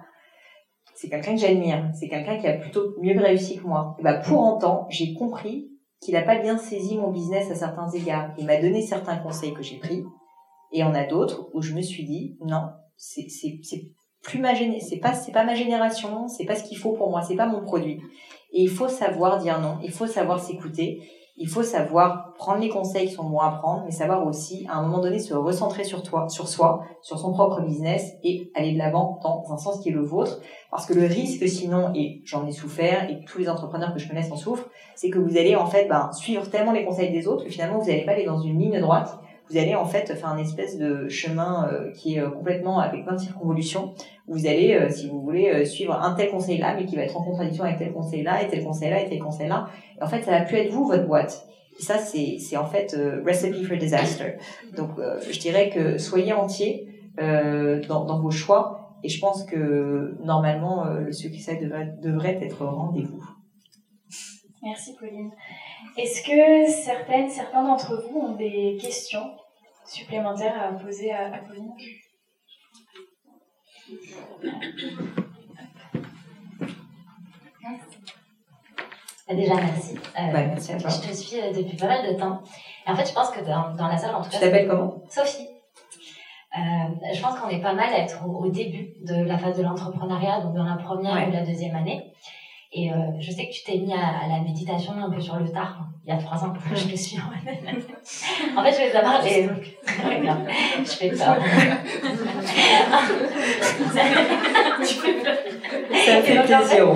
C'est quelqu'un que j'admire. C'est quelqu'un qui a plutôt mieux réussi que moi. Et bah, pour autant, j'ai compris qu'il n'a pas bien saisi mon business à certains égards. Il m'a donné certains conseils que j'ai pris, et en a d'autres où je me suis dit non, c'est plus ma c'est pas c'est pas ma génération, c'est pas ce qu'il faut pour moi, c'est pas mon produit. Et il faut savoir dire non, il faut savoir s'écouter, il faut savoir prendre les conseils qui sont bons à prendre, mais savoir aussi à un moment donné se recentrer sur toi, sur soi, sur son propre business et aller de l'avant dans un sens qui est le vôtre. Parce que le risque sinon, et j'en ai souffert, et tous les entrepreneurs que je connaisse en souffrent, c'est que vous allez en fait ben, suivre tellement les conseils des autres que finalement vous n'allez pas aller dans une ligne droite. Vous allez en fait faire un espèce de chemin euh, qui est euh, complètement avec plein de circonvolutions. Vous allez, euh, si vous voulez, suivre un tel conseil-là, mais qui va être en contradiction avec tel conseil-là, et tel conseil-là, et tel conseil-là. Et en fait, ça va plus être vous, votre boîte. Et ça, c'est, en fait euh, recipe for disaster. Donc, je dirais que soyez entier dans, vos choix. Et je pense que normalement, le succès devrait, devrait être au rendez-vous. Merci Pauline. Est-ce que certaines, certains d'entre vous ont des questions supplémentaires à poser à, à Pauline Bah, Déjà, merci. Euh, Ouais, merci à toi. Je te suis euh, depuis pas mal de temps. Et en fait, je pense que dans, dans la salle, en tout Tu cas, t'appelles comment? Sophie. Euh, je pense qu'on est pas mal à être au, au début de la phase de l'entrepreneuriat, donc dans la première Ouais. ou la deuxième année. Et euh, je sais que tu t'es mis à, à la méditation un peu sur le tard, il y a trois ans, je te suis. en fait, je vais savoir les... Je fais peur. tu fais peur. Ça fait Et donc, en fait- plaisir.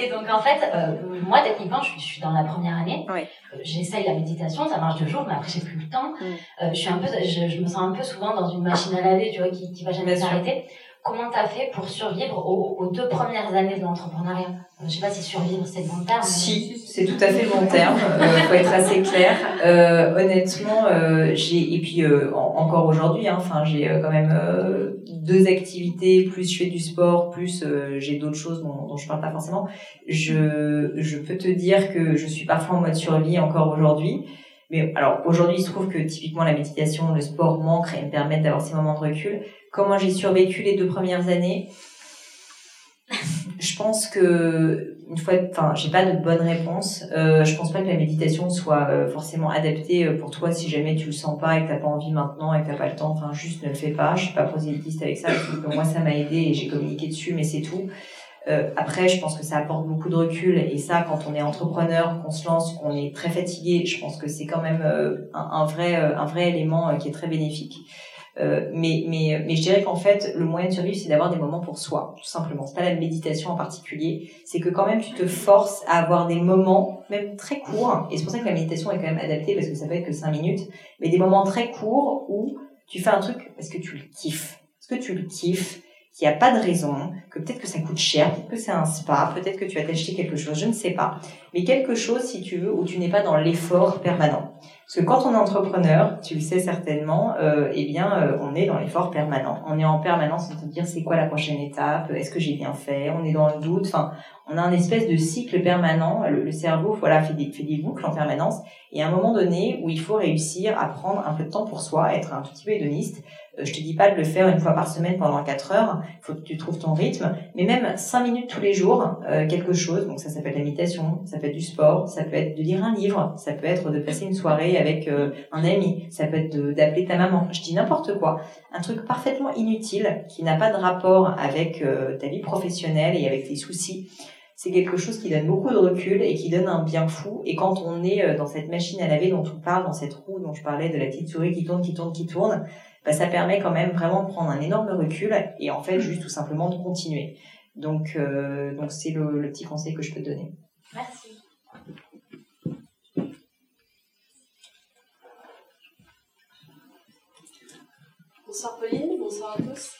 Et donc en fait, euh, moi techniquement, je suis, je suis dans la première année. Ouais. Euh, J'essaye la méditation, ça marche deux jours, mais après j'ai plus le temps. Mm. Euh, je suis un peu, je, je me sens un peu souvent dans une machine à laver, tu vois, qui, qui va jamais s'arrêter. Comment t'as fait pour survivre aux, deux premières années de l'entrepreneuriat Euh, Je sais pas si survivre c'est le bon terme. Si, c'est tout à fait le bon terme. Euh, faut être assez clair. Euh, honnêtement, euh, j'ai et puis euh, en- encore aujourd'hui, hein, enfin j'ai quand même deux activités, plus je fais du sport, plus j'ai d'autres choses dont, dont je parle pas forcément. Je je peux te dire que je suis parfois en mode survie encore aujourd'hui. Mais alors aujourd'hui, il se trouve que typiquement la méditation, le sport manquent et me permettent d'avoir ces moments de recul. Comment j'ai survécu les deux premières années Je pense que une fois, enfin, j'ai pas de bonne réponse. Euh, je pense pas que la méditation soit euh, forcément adaptée euh, pour toi si jamais tu le sens pas et que t'as pas envie maintenant et que t'as pas le temps. Enfin, juste ne le fais pas. Je suis pas prosélytiste avec ça. moi, ça m'a aidé et j'ai communiqué dessus, mais c'est tout. Euh, après, je pense que ça apporte beaucoup de recul et ça, quand on est entrepreneur, qu'on se lance, qu'on est très fatigué, je pense que c'est quand même vrai, un vrai élément qui est très bénéfique. Mais, mais, mais je dirais qu'en fait, le moyen de survivre, c'est d'avoir des moments pour soi, tout simplement. C'est pas la méditation en particulier. C'est que quand même, tu te forces à avoir des moments, même très courts. Et c'est pour ça que la méditation est quand même adaptée parce que ça peut être que cinq minutes, mais des moments très courts où tu fais un truc parce que tu le kiffes. Parce que tu le kiffes qu'il n'y a pas de raison, que peut-être que ça coûte cher, peut-être que c'est un spa, peut-être que tu vas t'acheter quelque chose, je ne sais pas. Mais quelque chose, si tu veux, où tu n'es pas dans l'effort permanent. Parce que quand on est entrepreneur, tu le sais certainement, euh, eh bien, euh, on est dans l'effort permanent. On est en permanence en train de dire c'est quoi la prochaine étape, est-ce que j'ai bien fait, on est dans le doute. Enfin, on a un espèce de cycle permanent. Le, cerveau, voilà, fait des, fait des boucles en permanence. Et à un moment donné où il faut réussir à prendre un peu de temps pour soi, être un tout petit peu hédoniste, je te dis pas de le faire une fois par semaine pendant quatre heures. Il faut que tu trouves ton rythme. Mais même cinq minutes tous les jours, euh, quelque chose. Donc ça s'appelle la méditation, ça peut être du sport, ça peut être de lire un livre, ça peut être de passer une soirée avec euh, un ami, ça peut être d'appeler ta maman. Je dis n'importe quoi. Un truc parfaitement inutile qui n'a pas de rapport avec ta vie professionnelle et avec tes soucis c'est quelque chose qui donne beaucoup de recul et qui donne un bien fou. Et quand on est dans cette machine à laver dont on parle, dans cette roue dont je parlais de la petite souris qui tourne, qui tourne, qui tourne, bah, ça permet quand même vraiment de prendre un énorme recul et en fait juste tout simplement de continuer. Donc, euh, donc c'est le, le, petit conseil que je peux te donner. Merci. Bonsoir Pauline, bonsoir à tous.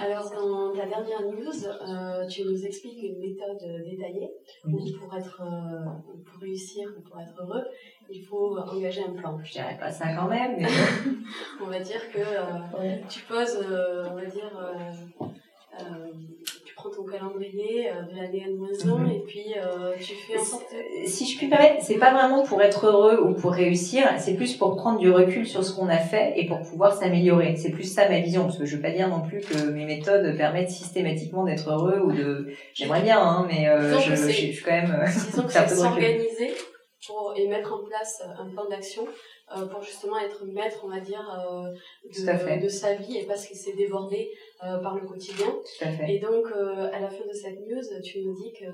Alors dans ta dernière news, euh, tu nous expliques une méthode détaillée où pour être, euh, pour réussir, pour être heureux, il faut engager un plan. Je dirais pas ça quand même, mais on va dire que euh, tu poses, on va dire, euh, prends ton calendrier de l'année N-1 mhm. et puis tu fais en sorte. Si je puis me permettre, c'est pas vraiment pour être heureux ou pour réussir, c'est plus pour prendre du recul sur ce qu'on a fait et pour pouvoir s'améliorer. C'est plus ça ma vision, parce que je veux pas dire non plus que mes méthodes permettent systématiquement d'être heureux ou de. J'aimerais bien, hein, mais je, je, suis quand même. Disons que c'est s'organiser et mettre en place un plan d'action euh, pour justement être maître, on va dire, euh, de, de, sa vie et pas se laisser déborder euh, par le quotidien. Et donc, euh, à la fin de cette news, tu nous dis que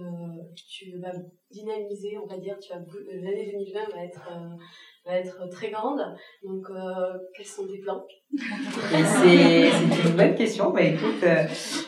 tu vas dynamiser, on va dire, tu l'année 2020 va être va être très grande. Donc, euh, quels sont tes plans? C'est une bonne question. Bah, écoute, euh,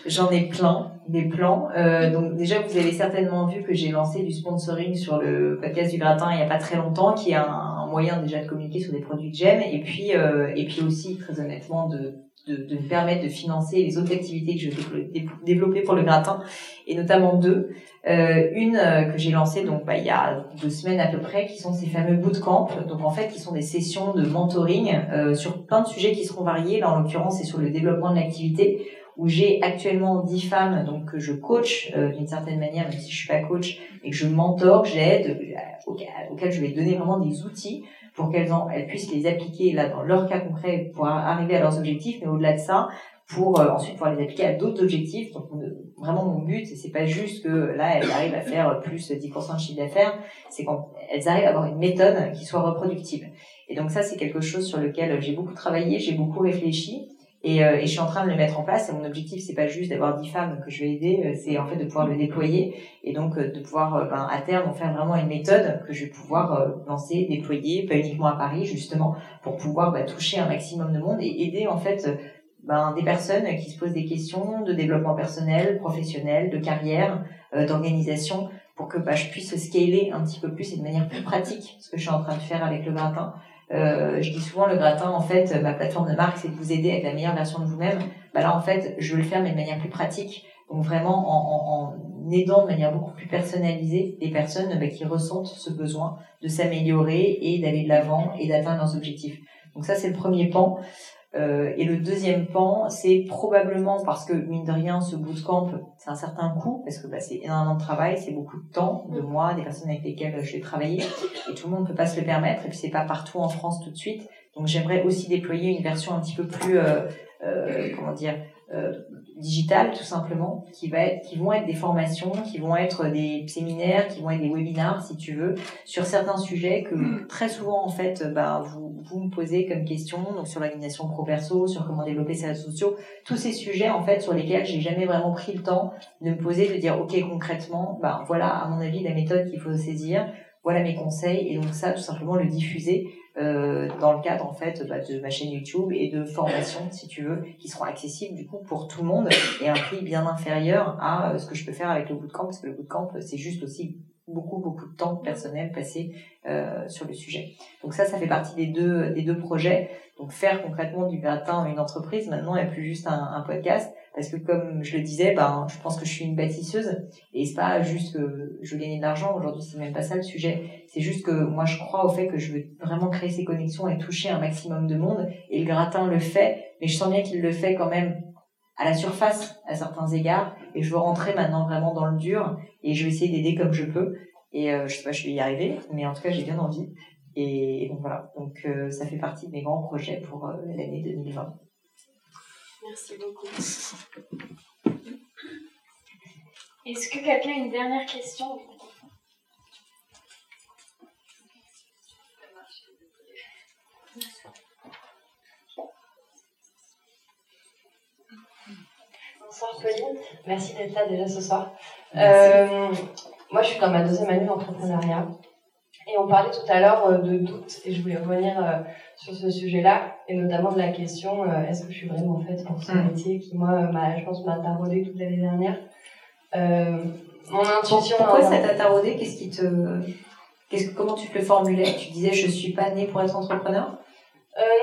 j'en ai plein, des plans. Euh, donc, déjà, vous avez certainement vu que j'ai lancé du sponsoring sur le podcast du gratin il n'y a pas très longtemps, qui est un, moyen déjà de communiquer sur des produits que j'aime. Et puis, euh, et puis aussi, très honnêtement, de de, de, me permettre de financer les autres activités que je vais développer pour le gratin, et notamment deux. Euh, une euh, que j'ai lancée donc bah, il y a deux semaines à peu près, qui sont ces fameux bootcamps, donc en fait qui sont des sessions de mentoring euh, sur plein de sujets qui seront variés. Là en l'occurrence c'est sur le développement de l'activité où j'ai actuellement dix femmes donc que je coach euh, d'une certaine manière, même si je suis pas coach, et que je mentor, j'aide, auxquelles je vais donner vraiment des outils pour qu'elles elles puissent les appliquer là dans leur cas concret pour arriver à leurs objectifs, mais au-delà de ça, pour euh, ensuite pouvoir les appliquer à d'autres objectifs. Donc vraiment mon but, c'est pas juste que là elles arrivent à faire plus 10% de chiffre d'affaires, c'est qu'elles arrivent à avoir une méthode qui soit reproductible. Et donc ça c'est quelque chose sur lequel j'ai beaucoup travaillé, j'ai beaucoup réfléchi. Et, euh, et, je suis en train de le mettre en place. Et mon objectif, c'est pas juste d'avoir 10 femmes que je vais aider, euh, c'est en fait de pouvoir le déployer et donc euh, de pouvoir, ben, à terme, en faire vraiment une méthode que je vais pouvoir lancer, déployer, pas uniquement à Paris justement, pour pouvoir bah, toucher un maximum de monde et aider en fait ben, des personnes qui se posent des questions de développement personnel, professionnel, de carrière, d'organisation, pour que bah, je puisse scaler un petit peu plus et de manière plus pratique ce que je suis en train de faire avec le gratin euh, je dis souvent le gratin, en fait, ma plateforme de marque, c'est de vous aider avec la meilleure version de vous-même. Bah là, en fait, je veux le faire mais de manière plus pratique. Donc vraiment en, en, aidant de manière beaucoup plus personnalisée les personnes bah, qui ressentent ce besoin de s'améliorer et d'aller de l'avant et d'atteindre leurs objectifs. Donc ça, c'est le premier pan. Euh, et le deuxième pan, c'est probablement parce que mine de rien, ce bootcamp, c'est un certain coût parce que bah, c'est énormément de travail, c'est beaucoup de temps, de moi, des personnes avec lesquelles je vais travailler, et tout le monde ne peut pas se le permettre. Et puis c'est pas partout en France tout de suite. Donc j'aimerais aussi déployer une version un petit peu plus, euh, euh, comment dire, digitales tout simplement, qui va être, qui vont être des formations, qui vont être des séminaires, qui vont être des webinars si tu veux, sur certains sujets que mm. très souvent en fait, bah, vous, vous me posez comme question, donc sur l'organisation pro perso, sur comment développer ses réseaux sociaux, tous ces sujets en fait sur lesquels j'ai jamais vraiment pris le temps de me poser, de dire ok concrètement, bah voilà à mon avis la méthode qu'il faut saisir, voilà mes conseils et donc ça tout simplement le diffuser euh, dans le cadre en fait bah, de ma chaîne YouTube et de formations si tu veux qui seront accessibles du coup pour tout le monde et un prix bien inférieur à euh, ce que je peux faire avec le bootcamp parce que le bootcamp c'est juste aussi beaucoup beaucoup de temps personnel passé euh, sur le sujet. Donc ça, ça fait partie des deux des deux projets. Donc faire concrètement du gratin une entreprise maintenant et plus juste un, podcast parce que comme je le disais, ben je pense que je suis une bâtisseuse et c'est pas juste que je veux gagner de l'argent. Aujourd'hui, c'est même pas ça le sujet. C'est juste que moi je crois au fait que je veux vraiment créer ces connexions et toucher un maximum de monde. Et le gratin le fait, mais je sens bien qu'il le fait quand même à la surface à certains égards. Et je veux rentrer maintenant vraiment dans le dur et je vais essayer d'aider comme je peux. Et euh, je sais pas je vais y arriver mais en tout cas j'ai bien envie. Et, donc voilà. Donc euh, ça fait partie de mes grands projets pour euh, l'année 2020 merci beaucoup. Est-ce que quelqu'un a une dernière question? Bonsoir Pauline, merci d'être là déjà ce soir. Euh, moi je suis dans ma deuxième année d'entrepreneuriat. Et on parlait tout à l'heure euh, de doute et je voulais revenir euh, sur ce sujet-là et notamment de la question euh, est-ce que je suis vraiment faite pour ce mm. métier qui moi je pense m'a taraudé toute l'année dernière. mon intuition. Pourquoi ça t'a taraudé? Qu'est-ce qui te Qu'est-ce que, comment tu te le formulais? Tu disais je suis pas née pour être entrepreneur?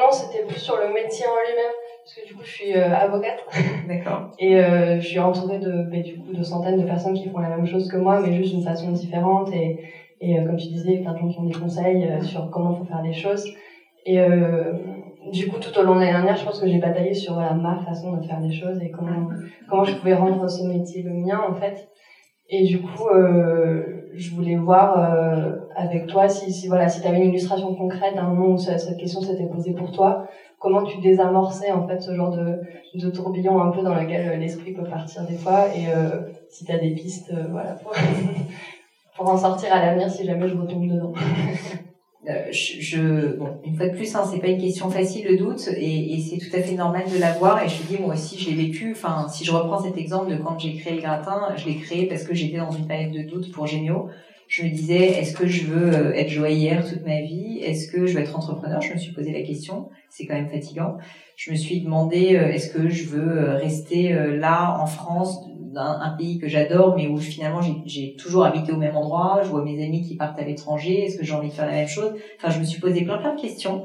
Non, c'était plus sur le métier en lui-même parce que du coup je suis euh, avocate. D'accord. Et euh, je suis entourée de, bah, du coup, de centaines de personnes qui font la même chose que moi, mais juste d'une façon différente. Et, et euh, comme tu disais, plein de gens qui ont des conseils sur comment faut faire les choses. Et du coup, tout au long de l'année dernière, je pense que j'ai bataillé sur ma façon de faire les choses et comment, comment je pouvais rendre ce métier le mien, en fait. Et du coup, je voulais voir avec toi si, si voilà si tu avais une illustration concrète d'un moment où cette question s'était posée pour toi comment tu désamorçais en fait ce genre de, de tourbillon un peu dans lequel euh, l'esprit peut partir des fois et euh, si tu as des pistes euh, voilà pour, pour, en sortir à l'avenir si jamais je retombe dedans. je, bon, une fois de plus, hein, c'est pas une question facile le doute et, et c'est tout à fait normal de l'avoir et je dis moi aussi j'ai vécu. Enfin, si je reprends cet exemple de quand j'ai créé le gratin, je l'ai créé parce que j'étais dans une période de doute pour Génio je me disais, est-ce que je veux euh, être joaillière toute ma vie? Est-ce que je veux être entrepreneur? Je me suis posé la question. C'est quand même fatigant. Je me suis demandé, euh, est-ce que je veux euh, rester là en France, un, un pays que j'adore, mais où finalement j'ai toujours habité au même endroit. Je vois mes amis qui partent à l'étranger. Est-ce que j'ai envie de faire la même chose? Enfin, je me suis posé plein plein de questions.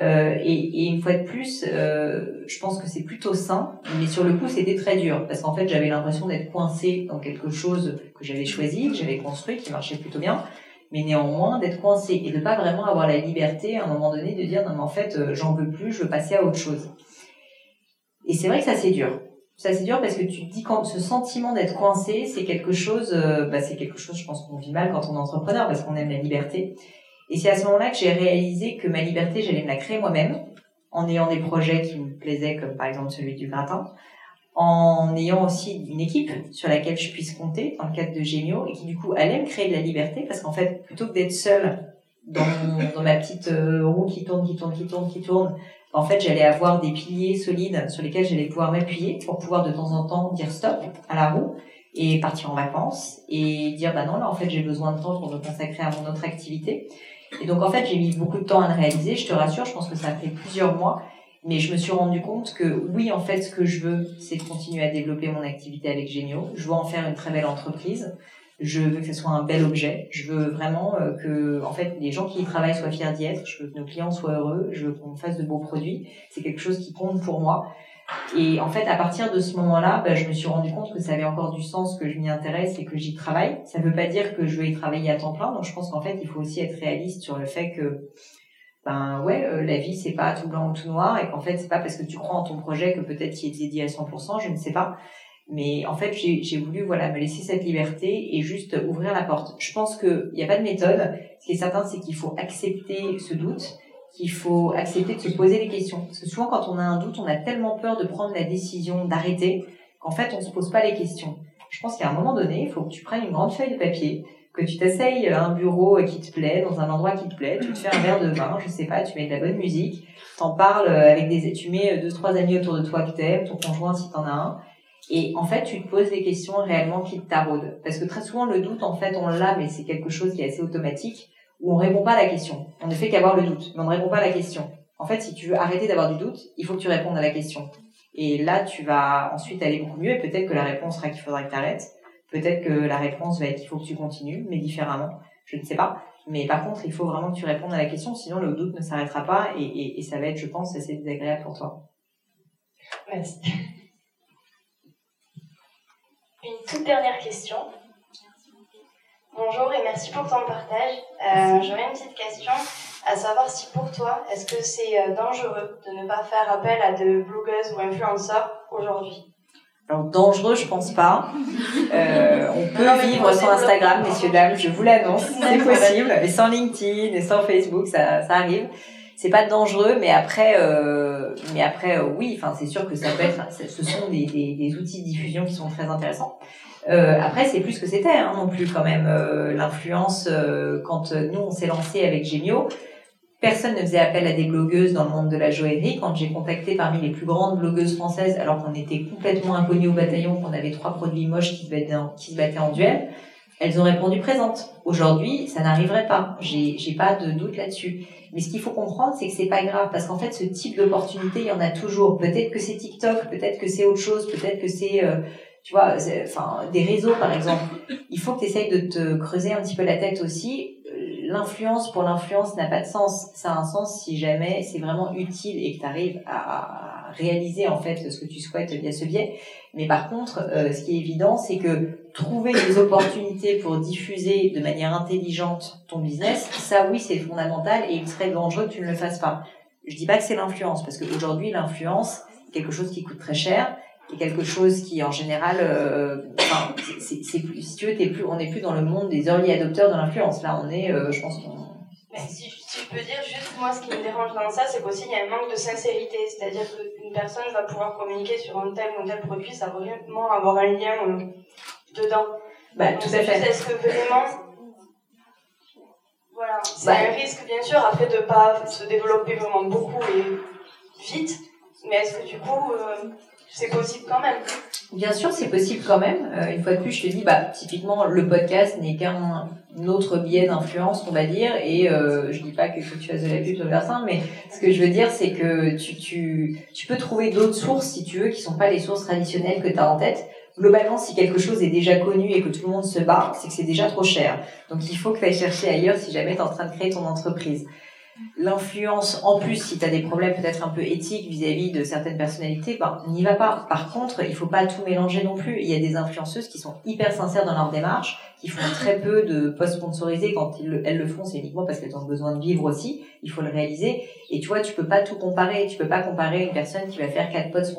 Euh, et, et, une fois de plus, euh, je pense que c'est plutôt sain, mais sur le coup, c'était très dur parce qu'en fait, j'avais l'impression d'être coincée dans quelque chose que j'avais choisi, que j'avais construit, qui marchait plutôt bien, mais néanmoins d'être coincée et de pas vraiment avoir la liberté à un moment donné de dire non mais en fait, euh, j'en veux plus, je veux passer à autre chose. Et c'est vrai que ça c'est dur. Ça c'est dur parce que tu te dis quand ce sentiment d'être coincé, c'est quelque chose, euh, bah, c'est quelque chose, je pense qu'on vit mal quand on est entrepreneur parce qu'on aime la liberté. Et c'est à ce moment-là que j'ai réalisé que ma liberté, j'allais me la créer moi-même, en ayant des projets qui me plaisaient, comme par exemple celui du gratin, en ayant aussi une équipe sur laquelle je puisse compter dans le cadre de Gémio et qui du coup allait me créer de la liberté parce qu'en fait, plutôt que d'être seule dans, ma petite euh, roue qui tourne, qui tourne, qui tourne, qui tourne, en fait, j'allais avoir des piliers solides sur lesquels j'allais pouvoir m'appuyer pour pouvoir de temps en temps dire stop à la roue et partir en vacances et dire bah non là en fait j'ai besoin de temps pour me consacrer à mon autre activité et donc en fait, j'ai mis beaucoup de temps à le réaliser, je te rassure, je pense que ça a fait plusieurs mois, mais je me suis rendu compte que oui, en fait, ce que je veux, c'est continuer à développer mon activité avec Génio. Je veux en faire une très belle entreprise. Je veux que ce soit un bel objet. Je veux vraiment euh, que, en fait, les gens qui y travaillent soient fiers d'y être. Je veux que nos clients soient heureux. Je veux qu'on fasse de beaux produits. C'est quelque chose qui compte pour moi. Et en fait, à partir de ce moment-là, bah, je me suis rendu compte que ça avait encore du sens que je m'y intéresse et que j'y travaille. Ça ne veut pas dire que je vais y travailler à temps plein. Donc, je pense qu'en fait, il faut aussi être réaliste sur le fait que ben ouais, euh, la vie c'est pas tout blanc ou tout noir et qu'en fait c'est pas parce que tu crois en ton projet que peut-être qu'il est dédié à 100%, je ne sais pas. Mais en fait, j'ai voulu voilà me laisser cette liberté et juste ouvrir la porte. Je pense qu'il n'y a pas de méthode. Ce qui est certain, c'est qu'il faut accepter ce doute, qu'il faut accepter de se poser des questions. Parce que souvent, quand on a un doute, on a tellement peur de prendre la décision d'arrêter qu'en fait, on se pose pas les questions. Je pense qu'à un moment donné, il faut que tu prennes une grande feuille de papier, que tu t'asseyes à un bureau qui te plaît, dans un endroit qui te plaît, tu te fais un verre de vin, je sais pas, tu mets de la bonne musique, t'en parles avec des, tu mets deux trois amis autour de toi que t'aimes, ton conjoint si t'en as un, et en fait, tu te poses des questions réellement qui te taraudent. Parce que très souvent, le doute, en fait, on l'a, mais c'est quelque chose qui est assez automatique, où on répond pas à la question. On ne fait qu'avoir le doute, mais on ne répond pas à la question. En fait, si tu veux arrêter d'avoir du doute, il faut que tu répondes à la question. Et là, tu vas ensuite aller beaucoup mieux, et peut-être que la réponse sera qu'il faudra que tu arrêtes. Peut-être que la réponse va être qu'il faut que tu continues, mais différemment. Je ne sais pas. Mais par contre, il faut vraiment que tu répondes à la question, sinon le doute ne s'arrêtera pas et, et, ça va être, je pense, assez désagréable pour toi. Merci. Une toute dernière question. Bonjour et merci pour ton partage. Euh, J'aurais une petite question, à savoir si pour toi, est-ce que c'est euh, dangereux de ne pas faire appel à de blogueuses ou influenceurs aujourd'hui? Alors dangereux, je pense pas. Euh, on peut vivre sans Instagram, messieurs dames, je vous l'annonce, c'est possible. Et sans LinkedIn et sans Facebook, ça, ça arrive. C'est pas dangereux, mais après, euh, mais après, euh, oui. Enfin, c'est sûr que ça peut être. Ce sont des, des, outils de diffusion qui sont très intéressants. Euh, après, c'est plus que c'était hein, non plus quand même l'influence. Quand nous on s'est lancé avec Gemio, Personne ne faisait appel à des blogueuses dans le monde de la joaillerie. Quand j'ai contacté parmi les plus grandes blogueuses françaises, alors qu'on était complètement inconnus au bataillon, qu'on avait trois produits moches qui se battaient en, qui se battaient en duel, elles ont répondu présentes. Aujourd'hui, ça n'arriverait pas. J'ai pas de doute là-dessus. Mais ce qu'il faut comprendre, c'est que c'est pas grave, parce qu'en fait, ce type d'opportunité, il y en a toujours. Peut-être que c'est TikTok, peut-être que c'est autre chose, peut-être que c'est, euh, tu vois, enfin, des réseaux, par exemple. Il faut que tu essayes de te creuser un petit peu la tête aussi l'influence pour l'influence n'a pas de sens. Ça a un sens si jamais c'est vraiment utile et que tu arrives à réaliser en fait ce que tu souhaites via ce biais. Mais par contre, euh, ce qui est évident, c'est que trouver des opportunités pour diffuser de manière intelligente ton business, ça oui, c'est fondamental et il serait dangereux que tu ne le fasses pas. Je dis pas que c'est l'influence parce qu'aujourd'hui l'influence, c'est quelque chose qui coûte très cher et quelque chose qui en général euh, c'est plus si tu veux t'es plus on n'est plus dans le monde des early adopteurs de l'influence là on est euh, je pense qu'on si, si, je peux dire juste moi ce qui me dérange dans ça c'est qu'aussi il y a un manque de sincérité c'est-à-dire qu'une personne va pouvoir communiquer sur un tel ou tel produit ça va vraiment avoir un lien euh, dedans bah tout à fait est-ce que vraiment voilà c'est bah, un risque bien sûr après de pas se développer vraiment beaucoup et vite mais est-ce que du coup c'est possible quand même? Bien sûr, c'est possible quand même. Euh, une fois de plus, je te dis, bah, typiquement, le podcast n'est qu'un autre biais d'influence, on va dire. Et euh, je dis pas que, que tu fasses de la pub vers ça, mais ce que je veux dire, c'est que tu, tu, tu peux trouver d'autres sources, si tu veux, qui sont pas les sources traditionnelles que tu as en tête. Globalement, si quelque chose est déjà connu et que tout le monde se bat, c'est que c'est déjà trop cher. Donc, il faut que tu ailles chercher ailleurs si jamais tu es en train de créer ton entreprise l'influence, en plus, si tu as des problèmes peut-être un peu éthiques vis-à-vis de certaines personnalités, ben, n'y va pas. Par contre, il faut pas tout mélanger non plus. Il y a des influenceuses qui sont hyper sincères dans leur démarche, qui font très peu de posts sponsorisés. Quand elles le font, c'est uniquement parce qu'elles ont besoin de vivre aussi. Il faut le réaliser. Et tu vois, tu peux pas tout comparer. Tu peux pas comparer une personne qui va faire quatre posts,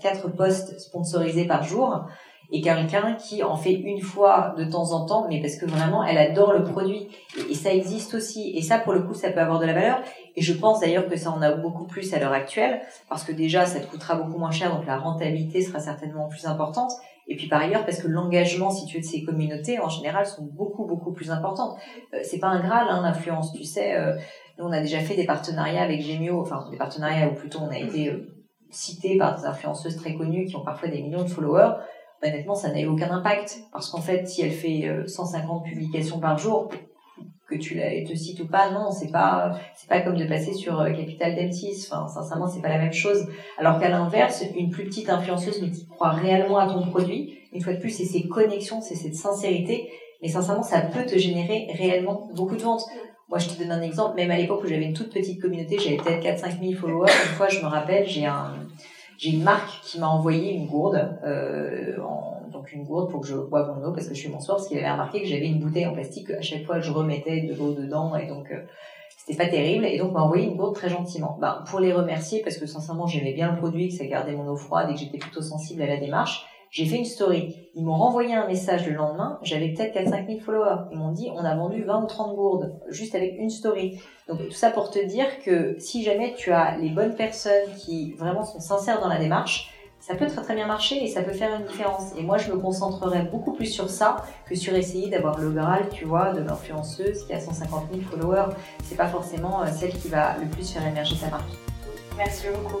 quatre posts sponsorisés par jour et quelqu'un qui en fait une fois de temps en temps, mais parce que vraiment elle adore le produit et, ça existe aussi. Et ça, pour le coup, ça peut avoir de la valeur. Et je pense d'ailleurs que ça en a beaucoup plus à l'heure actuelle parce que déjà, ça te coûtera beaucoup moins cher, donc la rentabilité sera certainement plus importante. Et puis par ailleurs, parce que l'engagement, si tu veux, de ces communautés, en général, sont beaucoup, beaucoup plus importantes. Euh, c'est pas un graal, hein, l'influence, tu sais. Euh, nous, on a déjà fait des partenariats avec Gemio, enfin des partenariats où plutôt on a été euh, cité par des influenceuses très connues qui ont parfois des millions de followers honnêtement, ça n'a eu aucun impact. Parce qu'en fait, si elle fait 150 euh, publications par jour, que tu la te cites ou pas, non, c'est pas, c'est pas comme de passer sur euh, Capital M6. Enfin, sincèrement, c'est pas la même chose. Alors qu'à l'inverse, une plus petite influenceuse, mais qui croit réellement à ton produit, une fois de plus, c'est ses connexions, c'est cette sincérité. Mais sincèrement, ça peut te générer réellement beaucoup de ventes. Moi, je te donne un exemple. Même à l'époque où j'avais une toute petite communauté, j'avais peut-être 4-5 000 followers. Une fois, je me rappelle, j'ai un, j'ai une marque qui m'a envoyé une gourde, euh, donc une gourde pour que je boive mon eau parce que je suis mon soir, parce qu'il avait remarqué que j'avais une bouteille en plastique à chaque fois je remettais de l'eau dedans et donc euh, c'était pas terrible et donc m'a envoyé une gourde très gentiment. Ben, pour les remercier parce que sincèrement j'aimais bien le produit, que ça gardait mon eau froide et que j'étais plutôt sensible à la démarche, j'ai fait une story. Ils m'ont renvoyé un message le lendemain. J'avais peut-être 4-5 000 followers. Ils m'ont dit, on a vendu 20 ou 30 gourdes, juste avec une story. Donc, tout ça pour te dire que si jamais tu as les bonnes personnes qui vraiment sont sincères dans la démarche, ça peut très très bien marcher et ça peut faire une différence. Et moi, je me concentrerai beaucoup plus sur ça que sur essayer d'avoir le Graal, tu vois, de l'influenceuse qui a 150 000 followers. C'est pas forcément euh, celle qui va le plus faire émerger ta marque. Merci beaucoup.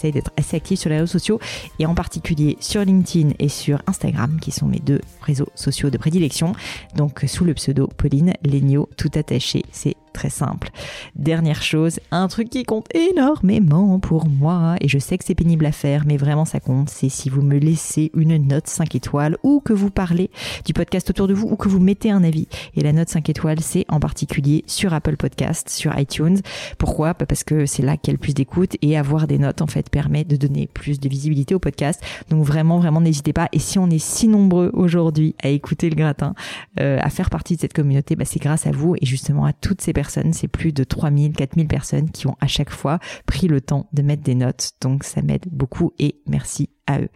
d'être assez active sur les réseaux sociaux et en particulier sur LinkedIn et sur Instagram qui sont mes deux réseaux sociaux de prédilection. Donc sous le pseudo Pauline Legno tout attaché. C'est très simple. Dernière chose, un truc qui compte énormément pour moi, et je sais que c'est pénible à faire, mais vraiment ça compte, c'est si vous me laissez une note 5 étoiles, ou que vous parlez du podcast autour de vous, ou que vous mettez un avis. Et la note 5 étoiles, c'est en particulier sur Apple Podcast, sur iTunes. Pourquoi? Bah, Parce que c'est là qu'il y a le plus d'écoute, et avoir des notes, en fait, permet de donner plus de visibilité au podcast. Donc vraiment, vraiment, n'hésitez pas. Et si on est si nombreux aujourd'hui à écouter le gratin, euh, à faire partie de cette communauté, bah, c'est grâce à vous, et justement à toutes ces c'est plus de 3000, 4000 personnes qui ont à chaque fois pris le temps de mettre des notes. Donc ça m'aide beaucoup et merci à eux.